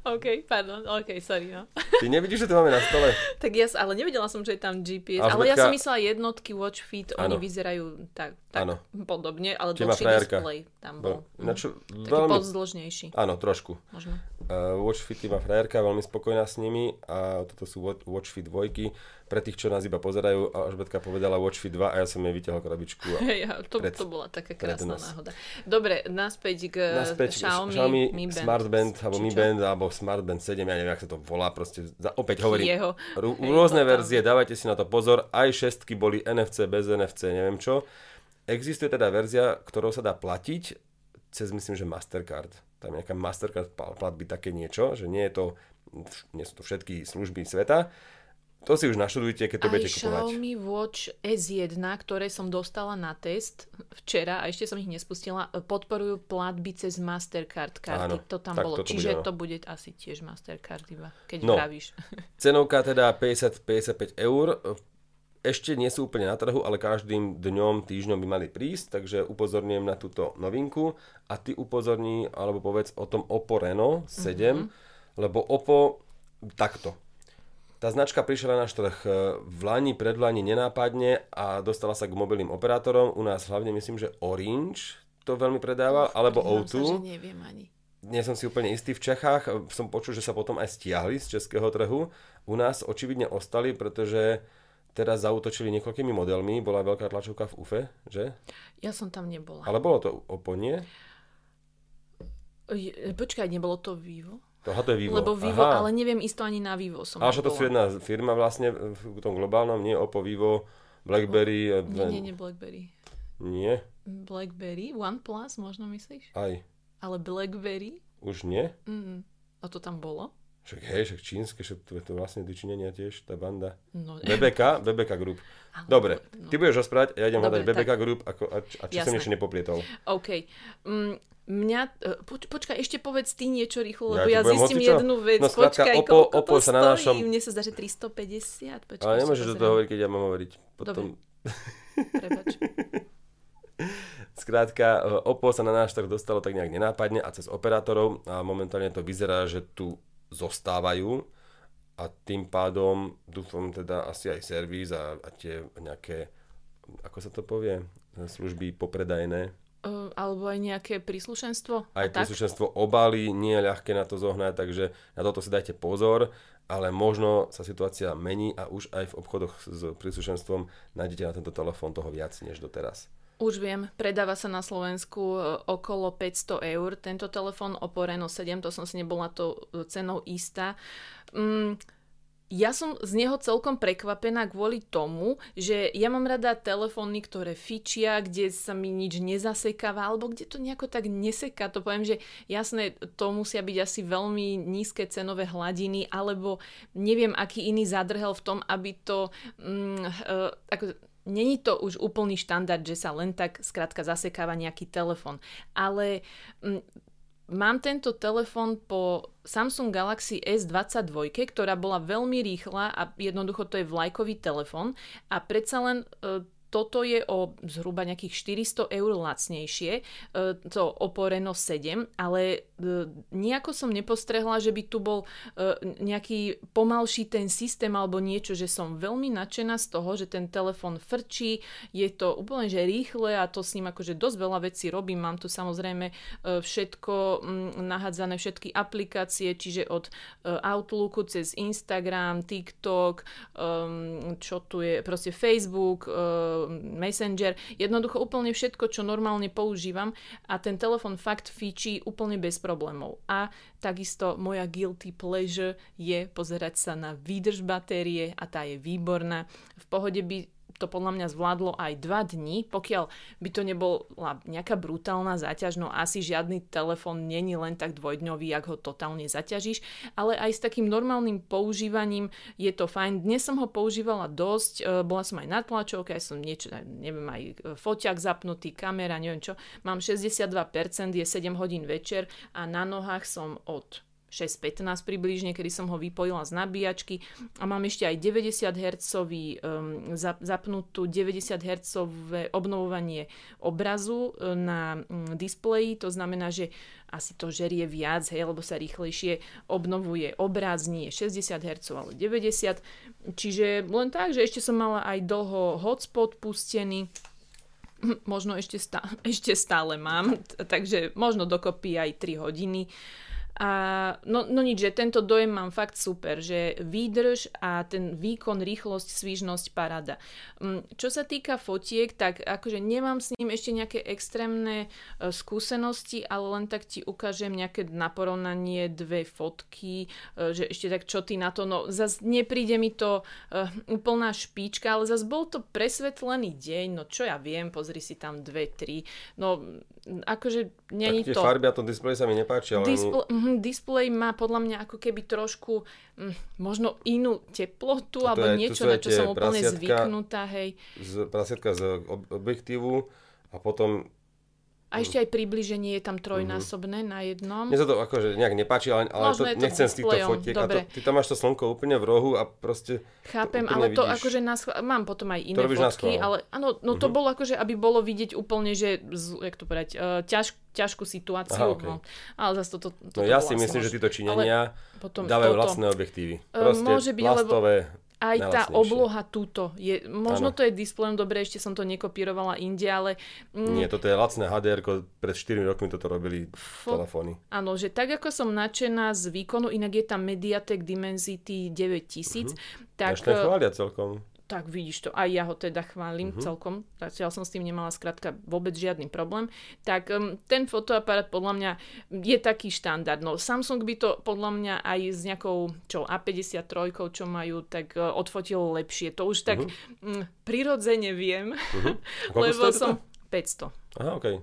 OK, pardon, OK, sorry, no. Ty nevidíš, že to máme na stole? tak ja, ale nevidela som, že je tam GPS, Až ale ja som myslela jednotky Watch Fit, ano. oni vyzerajú tak, tak ano. podobne, ale dlhší display tam bol. Bo, čo, mm. veľmi... Taký pozdĺžnejší. Áno, trošku. Možno. Uh, Watch Fit má frajerka, veľmi spokojná s nimi a toto sú Watch Fit dvojky pre tých, čo nás iba pozerajú, Alžbetka povedala Watchfit 2 a ja som jej vytiahol krabičku. A ja, to, pred, to bola taká krásna náhoda. Dobre, naspäť k naspäť Xiaomi, Xiaomi Mi Band. Smart Band, alebo Mi Band, alebo Smart Band 7, ja neviem, ako sa to volá, proste, za, opäť hovorím, Jeho. Rú, Hej, rôzne verzie, dávajte si na to pozor, aj šestky boli NFC, bez NFC, neviem čo. Existuje teda verzia, ktorou sa dá platiť cez, myslím, že Mastercard. Tam nejaká Mastercard platby, také niečo, že nie je to, nie sú to všetky služby sveta, to si už naštudujte, keď to Aj budete kupovať. Xiaomi Watch S1, ktoré som dostala na test včera a ešte som ich nespustila, podporujú platby cez Mastercard karty. Áno, to tam bolo. To Čiže bude, to bude asi tiež Mastercard iba, keď no, vravíš. Cenovka teda 50-55 eur. Ešte nie sú úplne na trhu, ale každým dňom, týždňom by mali prísť, takže upozorňujem na túto novinku a ty upozorní, alebo povedz o tom Oppo Reno 7, mm-hmm. lebo Oppo takto tá značka prišla na náš trh e, v Lani, predlani nenápadne a dostala sa k mobilným operátorom. U nás hlavne myslím, že Orange to veľmi predával, alebo O2. Sa, že neviem ani. Nie som si úplne istý v Čechách. E, som počul, že sa potom aj stiahli z českého trhu. U nás očividne ostali, pretože teraz zautočili niekoľkými modelmi. Bola veľká tlačovka v UFE, že? Ja som tam nebola. Ale bolo to Oppo, nie? Počkaj, nebolo to Vivo? Aha, to je Vivo. Lebo Vivo, Aha. ale neviem isto ani na Vivo som Ale to sú jedna firma vlastne v tom globálnom, nie Oppo, Vivo, Blackberry. Oh, nie, nie, nie Blackberry. Nie? Blackberry? OnePlus možno myslíš? Aj. Ale Blackberry? Už nie? Mm, a to tam bolo? Však hej, však čínske, však to to vlastne Číňania tiež, tá banda. No, BBK, BBK Group. Ale, Dobre, no. ty budeš rozprávať, ja idem hľadať BBK tak. Group ako, a, a či Jasné. som niečo nepoplietol. OK. Mm, Mňa, e, poč, počkaj, ešte povedz ty niečo rýchlo, lebo ja, ja zistím hocičo? jednu vec. No, skrátka, počkaj, opo, koľko opo to sa stojí? Na našom... Mne sa zdá, že 350. Počkaj, Ale nemôžeš do toho hovoriť, keď ja mám hovoriť. Potom... Prepač. Skrátka, e, Oppo sa na náš trh dostalo tak nejak nenápadne a cez operátorov a momentálne to vyzerá, že tu zostávajú a tým pádom dúfam teda asi aj servis a, a tie nejaké, ako sa to povie, služby popredajné, alebo aj nejaké príslušenstvo? Aj príslušenstvo obaly, nie je ľahké na to zohnať, takže na toto si dajte pozor, ale možno sa situácia mení a už aj v obchodoch s príslušenstvom nájdete na tento telefón toho viac než doteraz. Už viem, predáva sa na Slovensku e, okolo 500 eur. Tento telefón Reno 7, to som si nebola to e, cenou istá. Mm, ja som z neho celkom prekvapená kvôli tomu, že ja mám rada telefóny, ktoré fičia, kde sa mi nič nezasekáva, alebo kde to nejako tak neseká. To poviem, že jasné, to musia byť asi veľmi nízke cenové hladiny, alebo neviem, aký iný zadrhel v tom, aby to... Mm, uh, ako, Není to už úplný štandard, že sa len tak skrátka zasekáva nejaký telefon. Ale mm, Mám tento telefón po Samsung Galaxy S22, ktorá bola veľmi rýchla a jednoducho to je vlajkový telefón a predsa len e, toto je o zhruba nejakých 400 eur lacnejšie, e, to Oppo Reno 7, ale nejako som nepostrehla, že by tu bol e, nejaký pomalší ten systém alebo niečo, že som veľmi nadšená z toho, že ten telefon frčí, je to úplne že rýchle a to s ním akože dosť veľa vecí robím. Mám tu samozrejme všetko nahádzané, všetky aplikácie, čiže od Outlooku cez Instagram, TikTok, čo tu je, proste Facebook, Messenger, jednoducho úplne všetko, čo normálne používam a ten telefon fakt fičí úplne bez problémov. A takisto moja guilty pleasure je pozerať sa na výdrž batérie a tá je výborná. V pohode by to podľa mňa zvládlo aj dva dní, pokiaľ by to nebola nejaká brutálna záťaž, no asi žiadny telefón není len tak dvojdňový, ak ho totálne zaťažíš, ale aj s takým normálnym používaním je to fajn. Dnes som ho používala dosť, e, bola som aj na tlačovke, aj som niečo, neviem, aj e, foťak zapnutý, kamera, neviem čo. Mám 62%, je 7 hodín večer a na nohách som od 6.15 približne, kedy som ho vypojila z nabíjačky a mám ešte aj 90 Hz um, zapnutú 90 Hz obnovovanie obrazu e, na um, displeji, to znamená, že asi to žerie viac, hej, lebo sa rýchlejšie obnovuje obraz, nie 60 Hz, ale 90. Čiže len tak, že ešte som mala aj dlho hotspot pustený, možno ešte stále, ešte stále mám, takže možno dokopy aj 3 hodiny. A no, no nič, že tento dojem mám fakt super, že výdrž a ten výkon, rýchlosť, svížnosť, parada. Mm, čo sa týka fotiek, tak akože nemám s ním ešte nejaké extrémne e, skúsenosti, ale len tak ti ukážem nejaké naporovnanie dve fotky, e, že ešte tak čo ty na to, no zase nepríde mi to uh, úplná špička, ale zase bol to presvetlený deň, no čo ja viem, pozri si tam dve, tri, no akože není to... tie farby a tom displeji sa mi nepáčia, ale... Displ- mm, displej má podľa mňa ako keby trošku mm, možno inú teplotu alebo je, niečo, na čo som úplne zvyknutá. Hej. Z, prasiatka z objektívu a potom a ešte aj približenie je tam trojnásobné mm-hmm. na jednom. Mne sa to akože nejak nepáči, ale, ale to, to nechcem z týchto fotiek. A to, ty tam máš to slnko úplne v rohu a proste Chápem, to ale to vidíš. akože nás, mám potom aj iné fotky, ale áno, no mm-hmm. to mhm. bolo akože, aby bolo vidieť úplne, že, jak to povedať, uh, ťaž, ťažkú situáciu. Aha, okay. no, ale zase to, to, to, No ja si myslím, že títo činenia dávajú toto, vlastné objektívy. E, proste môže byť, plastové, lebo aj tá obloha túto. Je, možno ano. to je displejom, dobre, ešte som to nekopírovala inde, ale... Mm, Nie, toto je lacné HDR, pred 4 rokmi toto robili fo- telefóny. Áno, že tak ako som nadšená z výkonu, inak je tam Mediatek Dimensity 9000, uh-huh. tak... Až ten chvália celkom tak vidíš to, aj ja ho teda chválim uh-huh. celkom, zatiaľ som s tým nemala skrátka vôbec žiadny problém, tak um, ten fotoaparát podľa mňa je taký štandard. No Samsung by to podľa mňa aj s nejakou čo A53, čo majú, tak uh, odfotilo lepšie. To už tak uh-huh. um, prirodzene viem, uh-huh. lebo som 500. Aha, okay.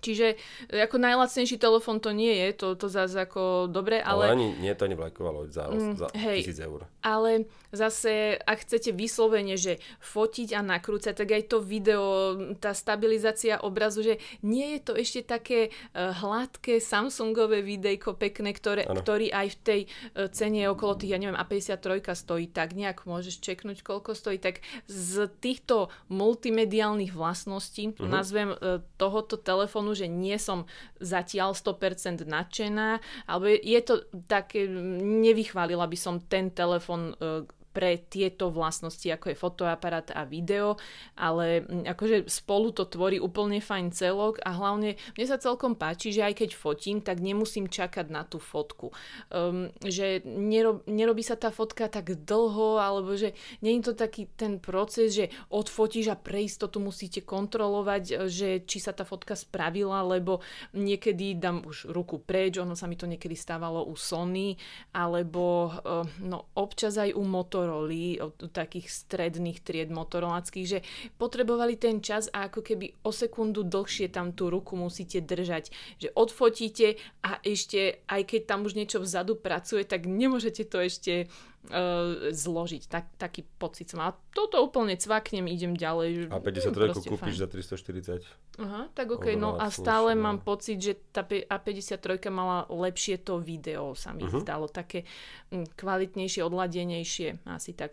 Čiže e, ako najlacnejší telefón to nie je, to, to zase ako dobre, ale... Ale ani nie, to nevlajkovalo za, mm, za hej, tisíc eur. Ale zase, ak chcete vyslovene, že fotiť a nakrúcať, tak aj to video, tá stabilizácia obrazu, že nie je to ešte také uh, hladké Samsungové videjko pekné, ktoré, ktorý aj v tej uh, cene okolo tých, ja neviem, A53 stojí tak nejak, môžeš čeknúť, koľko stojí, tak z týchto multimediálnych vlastností, uh-huh. nazvem tohoto telefónu telefónu, že nie som zatiaľ 100% nadšená, alebo je to také, nevychválila by som ten telefón e, pre tieto vlastnosti, ako je fotoaparát a video, ale mm, akože spolu to tvorí úplne fajn celok a hlavne mne sa celkom páči, že aj keď fotím, tak nemusím čakať na tú fotku. Um, že nerob, nerobí sa tá fotka tak dlho, alebo že nie je to taký ten proces, že odfotíš a pre istotu musíte kontrolovať, že či sa tá fotka spravila, lebo niekedy dám už ruku preč, ono sa mi to niekedy stávalo u Sony, alebo uh, no, občas aj u motor Motoroly, od takých stredných tried motoroláckých, že potrebovali ten čas a ako keby o sekundu dlhšie tam tú ruku musíte držať. Že odfotíte a ešte, aj keď tam už niečo vzadu pracuje, tak nemôžete to ešte uh, zložiť. Tak, taký pocit som. A toto úplne cvaknem, idem ďalej. A 53 kúpiš fajn. za 340. Aha, tak ok, no a stále no. mám pocit, že tá A53 mala lepšie to video, sa mi uh-huh. zdalo, také mm, kvalitnejšie, odladenejšie, asi tak.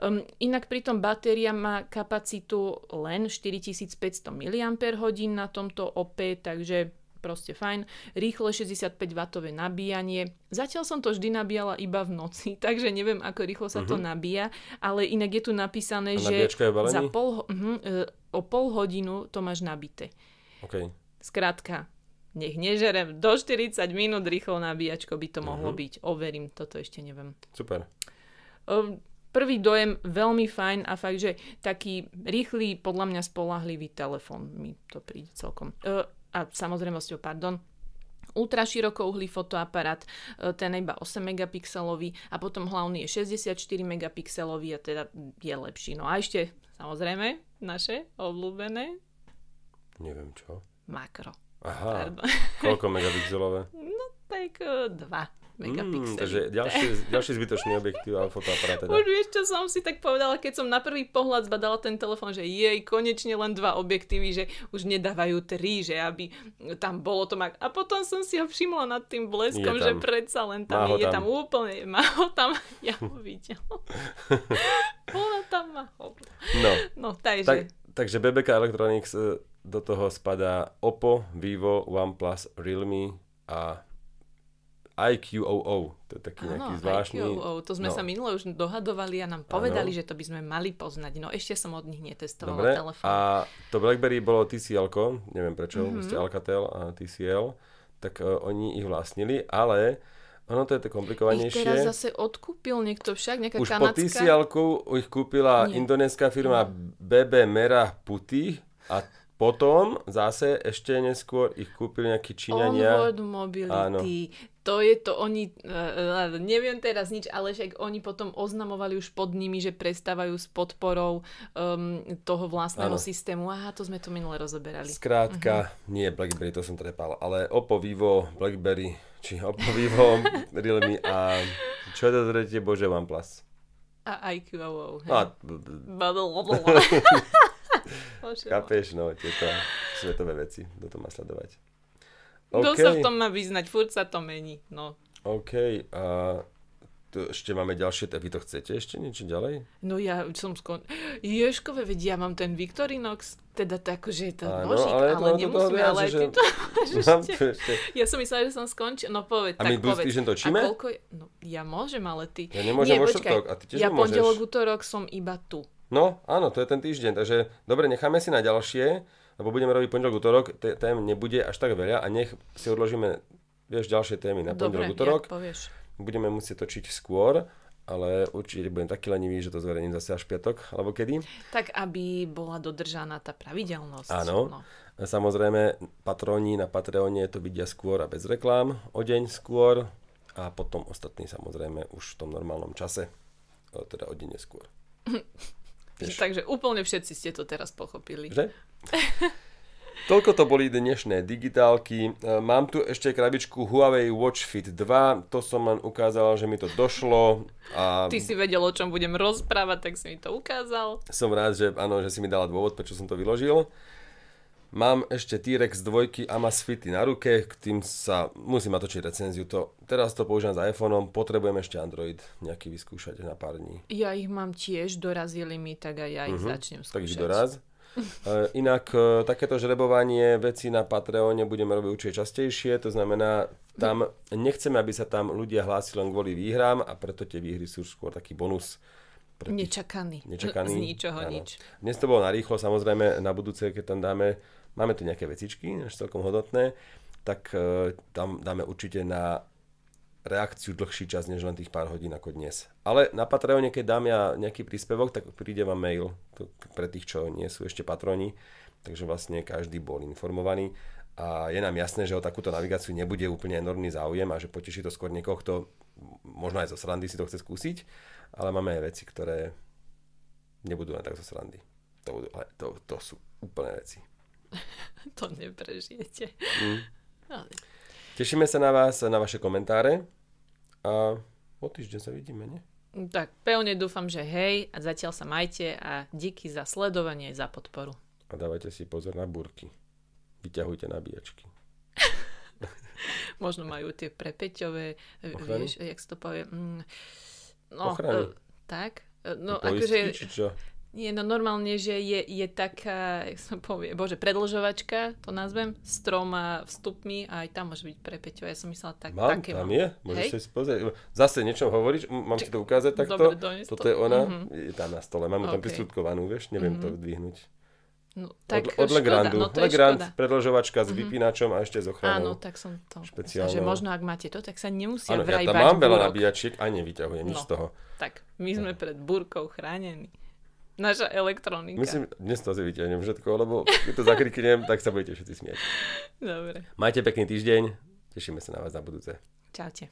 Um, inak pritom batéria má kapacitu len 4500 mAh na tomto OP, takže proste fajn. Rýchle 65W nabíjanie. Zatiaľ som to vždy nabíjala iba v noci, takže neviem, ako rýchlo sa uh-huh. to mhm. nabíja, ale inak je tu napísané, že za pol, uh-huh, o pol hodinu to máš nabité. Okay. Skrátka, nech nežerem, do 40 minút rýchlo nabíjačko by to mohlo uh-huh. byť. Overím, toto ešte neviem. Super. Um, prvý dojem veľmi fajn a fakt, že taký rýchly, podľa mňa spolahlivý telefon mi to príde celkom. Uh, a samozrejmosťou, pardon, ultra širokouhlý fotoaparát, e, ten iba 8 megapixelový a potom hlavný je 64 megapixelový a teda je lepší. No a ešte samozrejme, naše obľúbené Neviem čo. makro. Aha, Pardon. koľko megapixelové? No tak eh, dva Mm, megapixely. takže ďalší, ďalší zbytočný objektív a fotoaparát teda. Už vieš, čo som si tak povedala, keď som na prvý pohľad zbadala ten telefón, že jej, konečne len dva objektívy, že už nedávajú tri, že aby tam bolo to mak. A potom som si ho všimla nad tým bleskom, že predsa len tam je tam. tam úplne, má ho tam, ja ho videla. Ona tam má ho. No, No, takže, tak, takže BBK Electronics e, do toho spadá Oppo, Vivo, OnePlus, Realme a IQOO. To je taký nejaký Áno, zvláštny. IQOO, to sme no. sa minule už dohadovali a nám povedali, že to by sme mali poznať. No ešte som od nich netestovala Dobre, telefón. a to BlackBerry bolo TCL, neviem prečo, Mhm. mm-hmm. ste Alcatel a TCL, tak uh, oni ich vlastnili, ale ono to je to Ich komplikovanejšie. teraz zase odkúpil niekto však, nejaká Už po kanadská... TCL ich kúpila Nie. firma BB Merah Putih a potom zase ešte neskôr ich kúpili nejakí Číňania. Onward Mobility. Áno. To je to, oni, uh, neviem teraz nič, ale však oni potom oznamovali už pod nimi, že prestávajú s podporou um, toho vlastného Áno. systému. Aha, to sme to minule rozoberali. Skrátka, nie BlackBerry, to som trepal, ale Oppo, Vivo, BlackBerry, či Oppo, Vivo, Realme a čo je to tretie, bože, OnePlus. A. No, a. Bože môj. chápeš, no, tieto svetové veci, kto to má sledovať. Kto OK, sa v tom má vyznať? Furt sa to mení. No. OK, a tu ešte máme ďalšie, vy to chcete ešte niečo ďalej? No ja som skon... Ježkové, veď ja mám ten Victorinox, teda tak, že je to Áno, nožík, ale ale, to- to nemusíme, ale že- ty to máš Mám ešte. Ja som myslela, že som skončil. No povedz, A tak my povedz. týždeň točíme? A koľko je... No, ja môžem, ale ty... Ja nemôžem Nie, počkaj, a ty tiež Ja nemôžeš. pondelok, útorok som iba tu. No, áno, to je ten týždeň, takže dobre, necháme si na ďalšie, lebo budeme robiť pondelok, útorok, té- tém nebude až tak veľa a nech si odložíme, vieš, ďalšie témy na pondelok, útorok. Budeme musieť točiť skôr, ale určite budem taký lenivý, že to zverejním zase až piatok, alebo kedy. Tak, aby bola dodržaná tá pravidelnosť. Áno. No. Samozrejme, patróni na Patreone to vidia skôr a bez reklám, o deň skôr a potom ostatní samozrejme už v tom normálnom čase, teda o deň neskôr. Vieš. Takže úplne všetci ste to teraz pochopili. Že? Toľko to boli dnešné digitálky. E, Mám tu ešte krabičku Huawei Watch Fit 2. To som len ukázal, že mi to došlo. A Ty si vedel, o čom budem rozprávať, tak si mi to ukázal. som rád, že, áno, že si mi dala dôvod, prečo som to vyložil. Mám ešte T-Rex 2 Amazfity na ruke, k tým sa musím natočiť recenziu. To, teraz to používam s iPhoneom, potrebujem ešte Android nejaký vyskúšať na pár dní. Ja ich mám tiež, dorazili mi, tak aj ja ich začnem. Tak ich skúšať. doraz. E, Inak e, takéto žrebovanie veci na Patreone budeme robiť určite častejšie, to znamená, tam nechceme, aby sa tam ľudia hlásili len kvôli výhrám a preto tie výhry sú skôr taký bonus. Pre tých Nečakaný. nečakaný. Z ničoho Áno. nič. Dnes to bolo narýchlo, samozrejme na budúce, keď tam dáme, máme tu nejaké vecičky, až celkom hodnotné, tak e, tam dáme určite na reakciu dlhší čas, než len tých pár hodín ako dnes. Ale na Patreone, keď dám ja nejaký príspevok, tak príde vám mail to pre tých, čo nie sú ešte patroni, takže vlastne každý bol informovaný a je nám jasné, že o takúto navigáciu nebude úplne enormný záujem a že poteší to skôr niekoho, kto možno aj zo srandy si to chce skúsiť, ale máme aj veci, ktoré nebudú len tak zo srandy. To, to, to sú úplné veci. To neprežijete. Mm. Ale Tešíme sa na vás, na vaše komentáre a o týždeň sa vidíme, nie? Tak pevne dúfam, že hej a zatiaľ sa majte a díky za sledovanie za podporu. A dávajte si pozor na burky. Vyťahujte nabíjačky. Možno majú tie prepeťové, e, Ochrany? vieš, jak sa to povie. Mm, no, Ochrany. e, tak? E, No, akože, či čo? Nie, no normálne, že je, je taká, jak sa povie, bože, predlžovačka, to nazvem, s troma vstupmi a aj tam môže byť prepeťové. Ja som myslela tak, Mám, také tam mám. je? Môžeš Hej? si pozrieť. Zase niečo hovoríš? Mám ti to ukázať takto? Dobre, dones to. Toto je ona? Mhm. Je tam na stole. Mám ju tam OK. prislúdkovanú, vieš? Neviem to dvihnúť. No, tak od, od Legrandu. no to Legrand. Mhm. predlžovačka s vypínačom a ešte s Áno, ochranou. tak som to. Špeciálnou. Že možno ak máte to, tak sa nemusia Áno, ja tam mám veľa nabíjačiek a nevyťahujem nič No. z toho. Tak, my sme pred búrkou chránení. Naša elektronika. Myslím, dnes to asi vyťahnem všetko, lebo keď to zakriknem, tak sa budete všetci smiať. Dobre, Majte pekný týždeň, tešíme sa na vás na budúce. čaute.